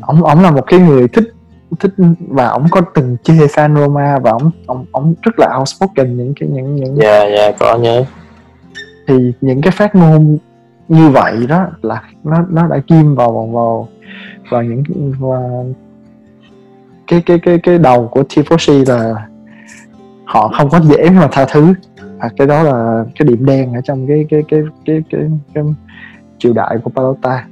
Ông ông là một cái người thích thích và ông có từng chê fan Roma và ông ông ông rất là outspoken những cái những những dạ dạ có nhớ. Thì những cái phát ngôn như vậy đó là nó nó đã kim vào vào vào vào những vào cái cái cái cái đầu của Tifosi là họ không có dễ mà tha thứ và cái đó là cái điểm đen ở trong cái cái cái cái cái, cái, triều đại của Palota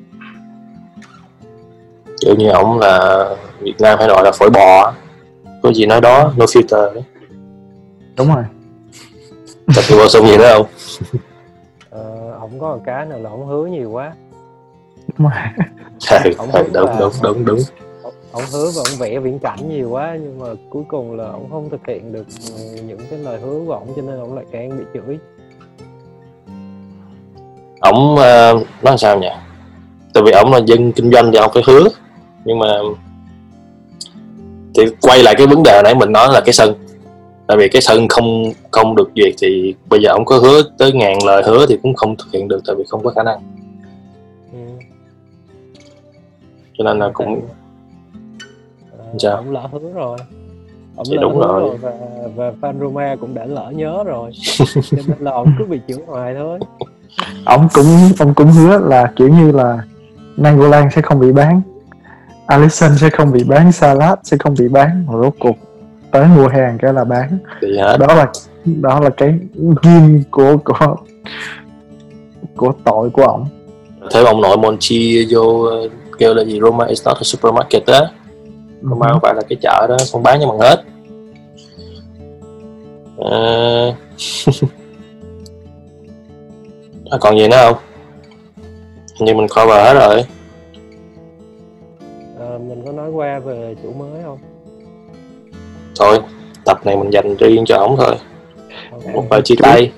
kiểu như ổng là Việt Nam hay gọi là phổi bò có gì nói đó no filter đúng rồi. Tập thì bổ sung gì nữa không? Ờ, ổng có một cái nào là ổng hứa nhiều quá. Đúng rồi. Biết đúng đúng đúng đúng Ổng hứa và ổng vẽ viễn cảnh nhiều quá nhưng mà cuối cùng là ổng không thực hiện được những cái lời hứa của ổng cho nên ổng lại càng bị chửi. Ổng ờ, nói sao nhỉ? Tại vì ổng là dân kinh doanh thì ổng phải hứa nhưng mà thì quay lại cái vấn đề nãy mình nói là cái sân. Tại vì cái sân không không được duyệt thì bây giờ ổng có hứa tới ngàn lời hứa thì cũng không thực hiện được tại vì không có khả năng. Ừ. cho nên là cũng Sao? ổng lỡ hứa rồi. Ổng Thì lỡ đúng hứa rồi. và và fan Roma cũng đã lỡ nhớ rồi. Cho nên là ổng cứ bị chửi hoài thôi. Ông cũng ông cũng hứa là kiểu như là Nangolan sẽ không bị bán Alisson sẽ không bị bán Salah sẽ không bị bán. Rồi rốt cuộc tới mùa hè cái là bán. Đó là đó là cái ghim của của của tội của ổng thêm ông nội Monchi vô kêu là gì? Roma is not a supermarket á Roma không phải là cái chợ đó không bán cho bằng hết. Ờ, à, còn gì nữa không? Hình như mình cover hết rồi. Ờ, mình có nói qua về chủ mới không? Thôi tập này mình dành riêng cho ổng thôi. Ok. một vài chia tay.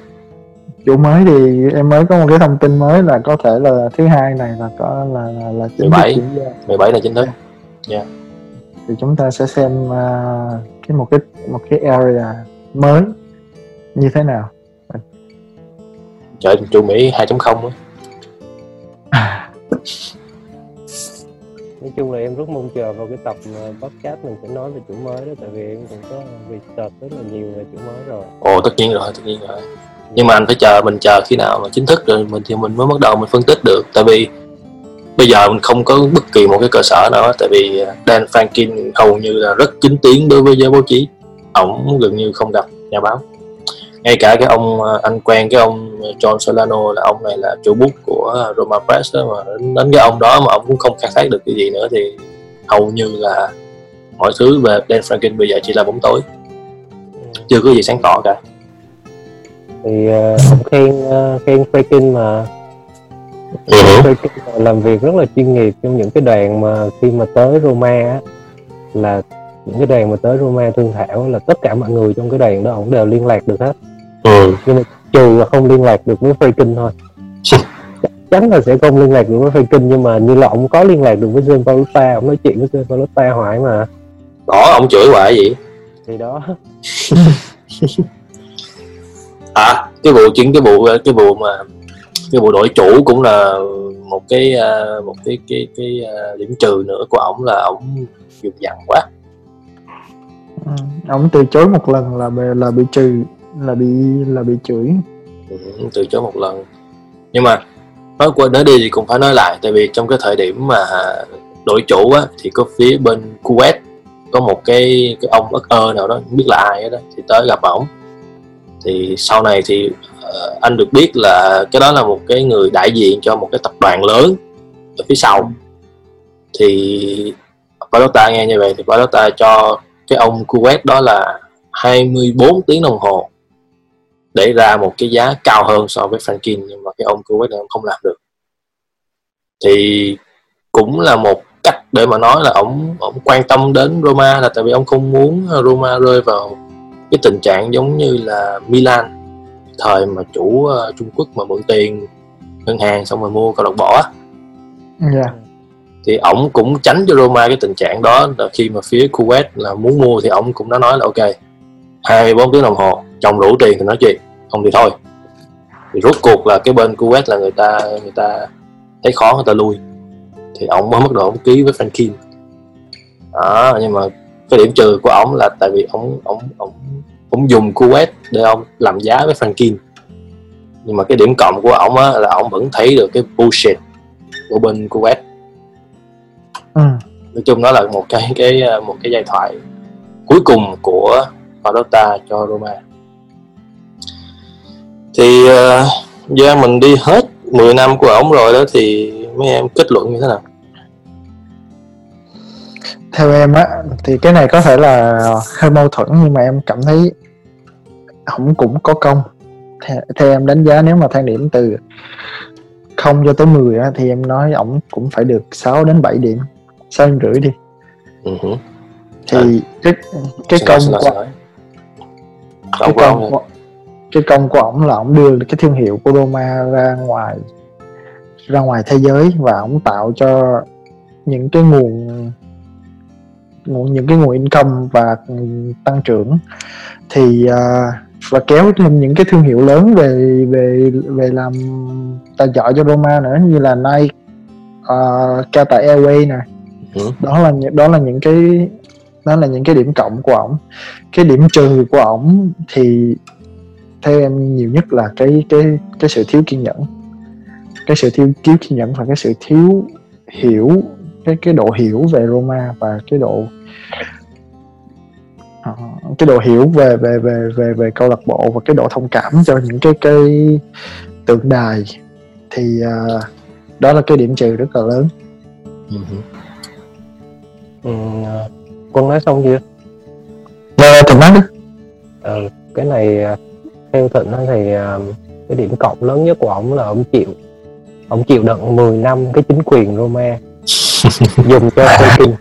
Chủ mới thì em mới có một cái thông tin mới là có thể là thứ hai này là có là là, là chính thức 17. diễn ra 17 là chính thức thì chúng ta sẽ xem à, cái một cái một cái area mới như thế nào. Trời chu Mỹ 2.0 á. Nói chung là em rất mong chờ vào cái tập mà podcast mình sẽ nói về chủ mới đó tại vì em cũng có research rất là nhiều về chủ mới rồi. Ồ tất nhiên rồi tất nhiên rồi. Nhưng mà anh phải chờ mình chờ khi nào mà chính thức rồi mình thì mình mới bắt đầu mình phân tích được. Tại vì bây giờ mình không có bất kỳ một cái cơ sở nào hết tại vì à, Dan Franklin hầu như là rất chính tiếng đối với giới báo chí. Ổng gần như không gặp nhà báo. Ngay cả cái ông à, anh quen cái ông John Solano là ông này là chủ bút của Roma Press đó mà đến, cái ông đó mà ông cũng không khai thác được cái gì nữa thì hầu như là mọi thứ về Dan Franklin bây giờ chỉ là bóng tối. Chưa có gì sáng tỏ cả. Thì à, ờ, ông khen khen Franklin mà Ừ. Là làm việc rất là chuyên nghiệp trong những cái đoàn mà khi mà tới Roma á, là những cái đoàn mà tới Roma thương thảo là tất cả mọi người trong cái đoàn đó ông đều liên lạc được hết. Ừ. trừ là không liên lạc được với Freaking thôi. Chắc chắn là sẽ không liên lạc được với Freaking nhưng mà như là ông có liên lạc được với Jean Paulota ông nói chuyện với Jean Paulota hoài mà. Đó ông chửi hoài gì thì đó. À cái vụ chính cái vụ cái vụ mà cái vụ đổi chủ cũng là một cái à, một cái cái cái à, điểm trừ nữa của ổng là ổng dùng dằn quá. Ừ, từ chối một lần là bị là bị trừ là bị là bị chửi. Ừ, từ chối một lần. Nhưng mà nói qua nói đi thì cũng phải nói lại tại vì trong cái thời điểm mà đổi chủ á thì có phía bên Kuwait có một cái cái ông ất ơ nào đó không biết là ai đó thì tới gặp ổng thì sau này thì uh, anh được biết là cái đó là một cái người đại diện cho một cái tập đoàn lớn ở phía sau. Thì Palota nghe như vậy thì Palota cho cái ông Kuwait đó là 24 tiếng đồng hồ để ra một cái giá cao hơn so với Franklin nhưng mà cái ông Kuwait này không làm được. Thì cũng là một cách để mà nói là ông ông quan tâm đến Roma là tại vì ông không muốn Roma rơi vào cái tình trạng giống như là Milan thời mà chủ uh, Trung Quốc mà mượn tiền ngân hàng xong rồi mua câu lạc bộ á. Yeah. thì ổng cũng tránh cho Roma cái tình trạng đó là khi mà phía Kuwait là muốn mua thì ổng cũng đã nói là ok 24 tiếng đồng hồ chồng đủ tiền thì nói chuyện không thì thôi. Thì rốt cuộc là cái bên Kuwait là người ta người ta thấy khó người ta lui. Thì ổng mới bắt đầu ổng ký với Franklin. Đó nhưng mà cái điểm trừ của ổng là tại vì ổng ổng ổng ổng dùng Kuwait để ông làm giá với Franklin nhưng mà cái điểm cộng của ổng á là ổng vẫn thấy được cái bullshit của bên Kuwait. Ừ. nói chung đó là một cái cái một cái giai thoại cuối cùng của Marotta cho Roma. Thì uh, do mình đi hết 10 năm của ổng rồi đó thì mấy em kết luận như thế nào? Theo em á thì cái này có thể là hơi mâu thuẫn nhưng mà em cảm thấy ổng cũng có công. Theo, theo em đánh giá nếu mà thang điểm từ không cho tới 10 á, thì em nói ổng cũng phải được 6 đến 7 điểm 6 rưỡi đi. Uh-huh. thì à. cái cái công của cái công của, cái công của ổng là ổng đưa cái thương hiệu của Roma ra ngoài ra ngoài thế giới và ổng tạo cho những cái nguồn nguồn những cái nguồn income và tăng trưởng. Thì uh, và kéo thêm những cái thương hiệu lớn về về về làm tài trợ cho Roma nữa như là Nike, uh, Qatar Airways nè. Ừ. đó là đó là những cái đó là những cái điểm cộng của ổng. Cái điểm trừ của ổng thì theo em nhiều nhất là cái cái cái sự thiếu kiên nhẫn. Cái sự thiếu thiếu kiên nhẫn và cái sự thiếu hiểu cái cái độ hiểu về Roma và cái độ cái độ hiểu về về về về về câu lạc bộ và cái độ thông cảm cho những cái cái tượng đài thì uh, đó là cái điểm trừ rất là lớn. Uh-huh. Ừ, quân nói xong chưa? Ờ, Thịnh nói đi. Ừ, cái này theo Thịnh thì cái điểm cộng lớn nhất của ông là ông chịu ông chịu đựng 10 năm cái chính quyền Roma dùng cho Putin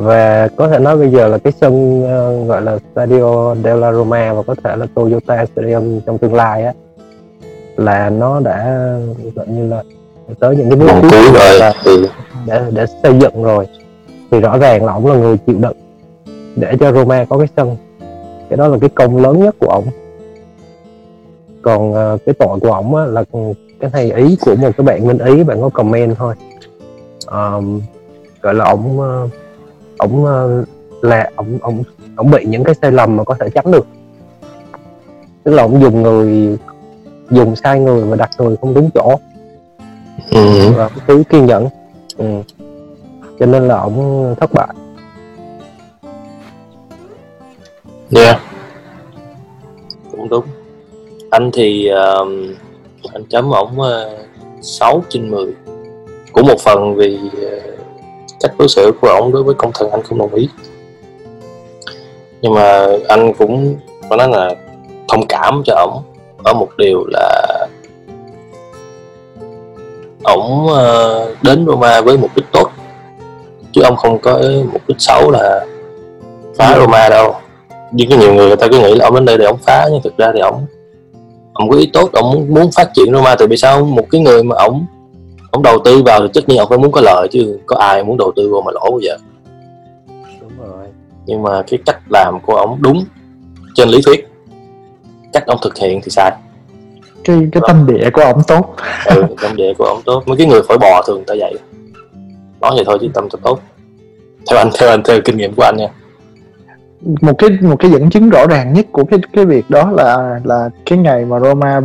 và có thể nói bây giờ là cái sân uh, gọi là Stadio della Roma và có thể là Toyota Stadium trong tương lai á là nó đã gọi như là tới những cái bước cuối rồi. là ừ. để để xây dựng rồi. Thì rõ ràng là ông là người chịu đựng để cho Roma có cái sân. Cái đó là cái công lớn nhất của ông còn uh, cái tội của ông á, là cái này ý của một cái bạn minh ý bạn có comment thôi. Um, gọi là ông uh, ổng ờ, là ổng ổng ổng bị những cái sai lầm mà có thể tránh được. Tức là ổng dùng người dùng sai người và đặt người không đúng chỗ. Ừ. và thiếu kiên nhẫn. Ừ. cho nên là ổng thất bại. Yeah cũng đúng. Anh thì uh, anh chấm ổng uh, 6 trên 10 cũng một phần vì uh, cách đối xử của ông đối với công thần anh không đồng ý. Nhưng mà anh cũng có nói là thông cảm cho ổng ở một điều là ổng ờ, đến Roma với mục đích tốt. Chứ ông không có mục đích xấu là phá Roma đâu. Nhưng có nhiều người người ta cứ nghĩ là ông đến đây để ông phá nhưng thực ra thì ông ông có ý tốt ông muốn, muốn phát triển Roma từ vì sao một cái người mà ông ông đầu tư vào thì tất nhiên ông phải muốn có lợi chứ có ai muốn đầu tư vào mà lỗ bao giờ? Đúng rồi. Nhưng mà cái cách làm của ông đúng trên lý thuyết. Cách ông thực hiện thì sai. Cái cái tâm địa của ông tốt. Ừ tâm địa của ông tốt. Mấy cái người phổi bò thường ta vậy nói vậy thôi chứ tâm ta tốt. Theo anh theo anh theo kinh nghiệm của anh nha một cái một cái dẫn chứng rõ ràng nhất của cái cái việc đó là là cái ngày mà Roma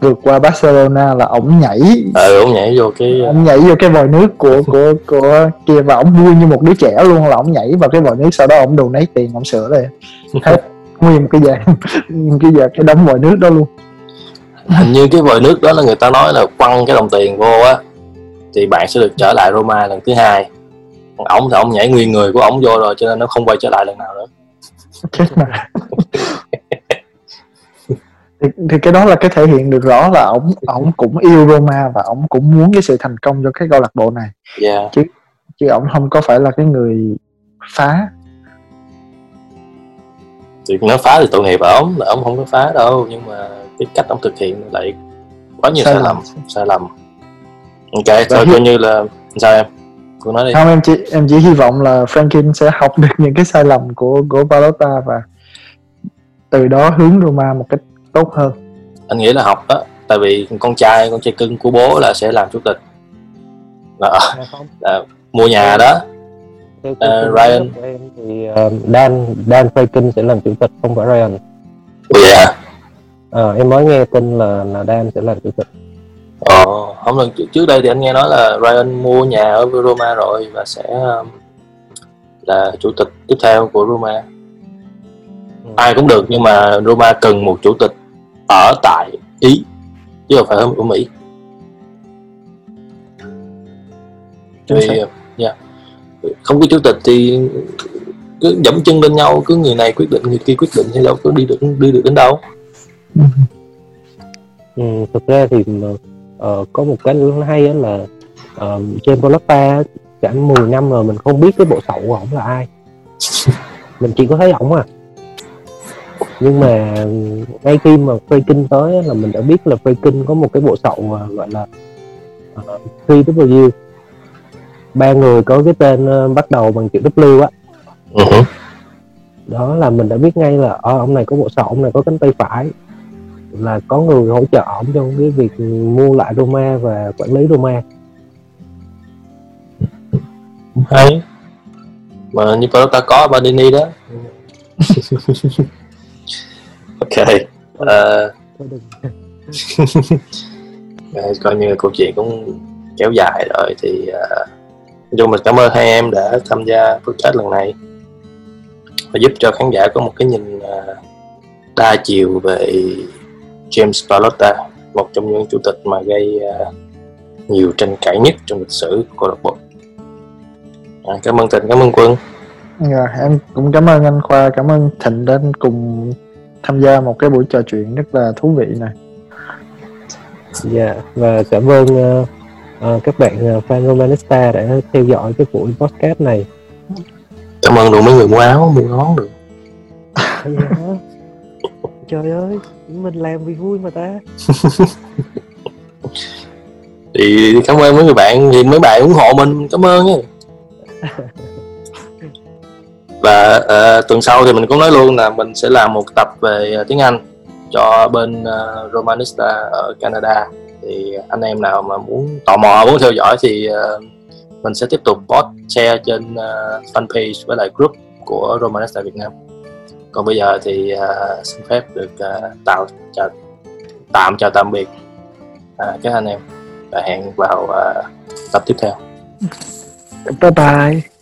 vượt qua Barcelona là ổng nhảy. Ừ ổng nhảy vô cái ổng nhảy vô cái vòi nước của của của kia và ổng vui như một đứa trẻ luôn là ổng nhảy vào cái vòi nước sau đó ổng đồ nấy tiền ổng sửa lại. Hết. Nguyên một cái dàn cái dàn cái đống vòi nước đó luôn. Hình như cái vòi nước đó là người ta nói là quăng cái đồng tiền vô á thì bạn sẽ được trở lại Roma lần thứ hai. Còn ổng thì ổng nhảy nguyên người của ổng vô rồi cho nên nó không quay trở lại lần nào nữa chết mà. Thì, thì cái đó là cái thể hiện được rõ là ổng ổng cũng yêu Roma và ổng cũng muốn cái sự thành công cho cái câu lạc bộ này. Yeah. chứ ổng không có phải là cái người phá. Thì nó phá thì tội nghiệp ổng là ổng không có phá đâu nhưng mà cái cách ông thực hiện lại quá nhiều sai, sai lầm sai lầm. Ok thôi coi như là sao em cô nói đi. Không em chỉ em chỉ hy vọng là Franklin sẽ học được những cái sai lầm của của Palota và từ đó hướng Roma một cách tốt hơn. Anh nghĩ là học đó tại vì con trai con trai cưng của bố là sẽ làm chủ tịch là, là mua nhà đó. theo uh, Ryan. của em thì uh, Dan Dan Franklin sẽ làm chủ tịch không phải Ryan. Yeah. À, em mới nghe tin là là Dan sẽ làm chủ tịch ờ không lần trước đây thì anh nghe nói là Ryan mua nhà ở Roma rồi và sẽ um, là chủ tịch tiếp theo của Roma. Ừ. ai cũng được nhưng mà Roma cần một chủ tịch ở tại Ý chứ không phải ở Mỹ. Vì yeah. Không có chủ tịch thì cứ dẫm chân lên nhau cứ người này quyết định người kia quyết định thì đâu có đi được đi được đến đâu. Ừ, thực ra thì uh, có một cái hay là uh, trên Polapa cả 10 năm rồi mình không biết cái bộ sậu của ổng là ai. Mình chỉ có thấy ổng à. Nhưng mà ngay khi mà Freaking tới là mình đã biết là Freaking có một cái bộ sậu uh, gọi là uh, 3W ba người có cái tên bắt đầu bằng chữ W á. Uh-huh. đó là mình đã biết ngay là ờ, ông này có bộ sậu ông này có cánh tay phải là có người hỗ trợ ổng trong cái việc mua lại Roma và quản lý Roma. Hay. Mà như ta có Bandini đó. Ok. Uh, coi như câu chuyện cũng kéo dài rồi thì uh, chung mình cảm ơn hai em đã tham gia podcast lần này. Và giúp cho khán giả có một cái nhìn uh, đa chiều về James Pallotta, một trong những chủ tịch mà gây uh, nhiều tranh cãi nhất trong lịch sử của câu lạc bộ. À, cảm ơn Thịnh, cảm ơn Quân. Dạ, em cũng cảm ơn anh Khoa, cảm ơn Thịnh đến cùng tham gia một cái buổi trò chuyện rất là thú vị này. Dạ, yeah, và cảm ơn uh, uh, các bạn uh, fan Romanista đã theo dõi cái buổi podcast này. Cảm ơn đủ mấy người mua áo, mua nón được. Trời ơi mình làm vì vui mà ta. Thì cảm ơn mấy người bạn thì mấy bạn ủng hộ mình cảm ơn nhé và uh, tuần sau thì mình cũng nói luôn là mình sẽ làm một tập về uh, tiếng Anh cho bên uh, Romanista ở Canada. Thì anh em nào mà muốn tò mò muốn theo dõi thì uh, mình sẽ tiếp tục post share trên uh, fanpage với lại group của Romanista Việt Nam còn bây giờ thì uh, xin phép được uh, tạo chào tạm chào tạm biệt uh, các anh em và hẹn vào uh, tập tiếp theo. Bye bye.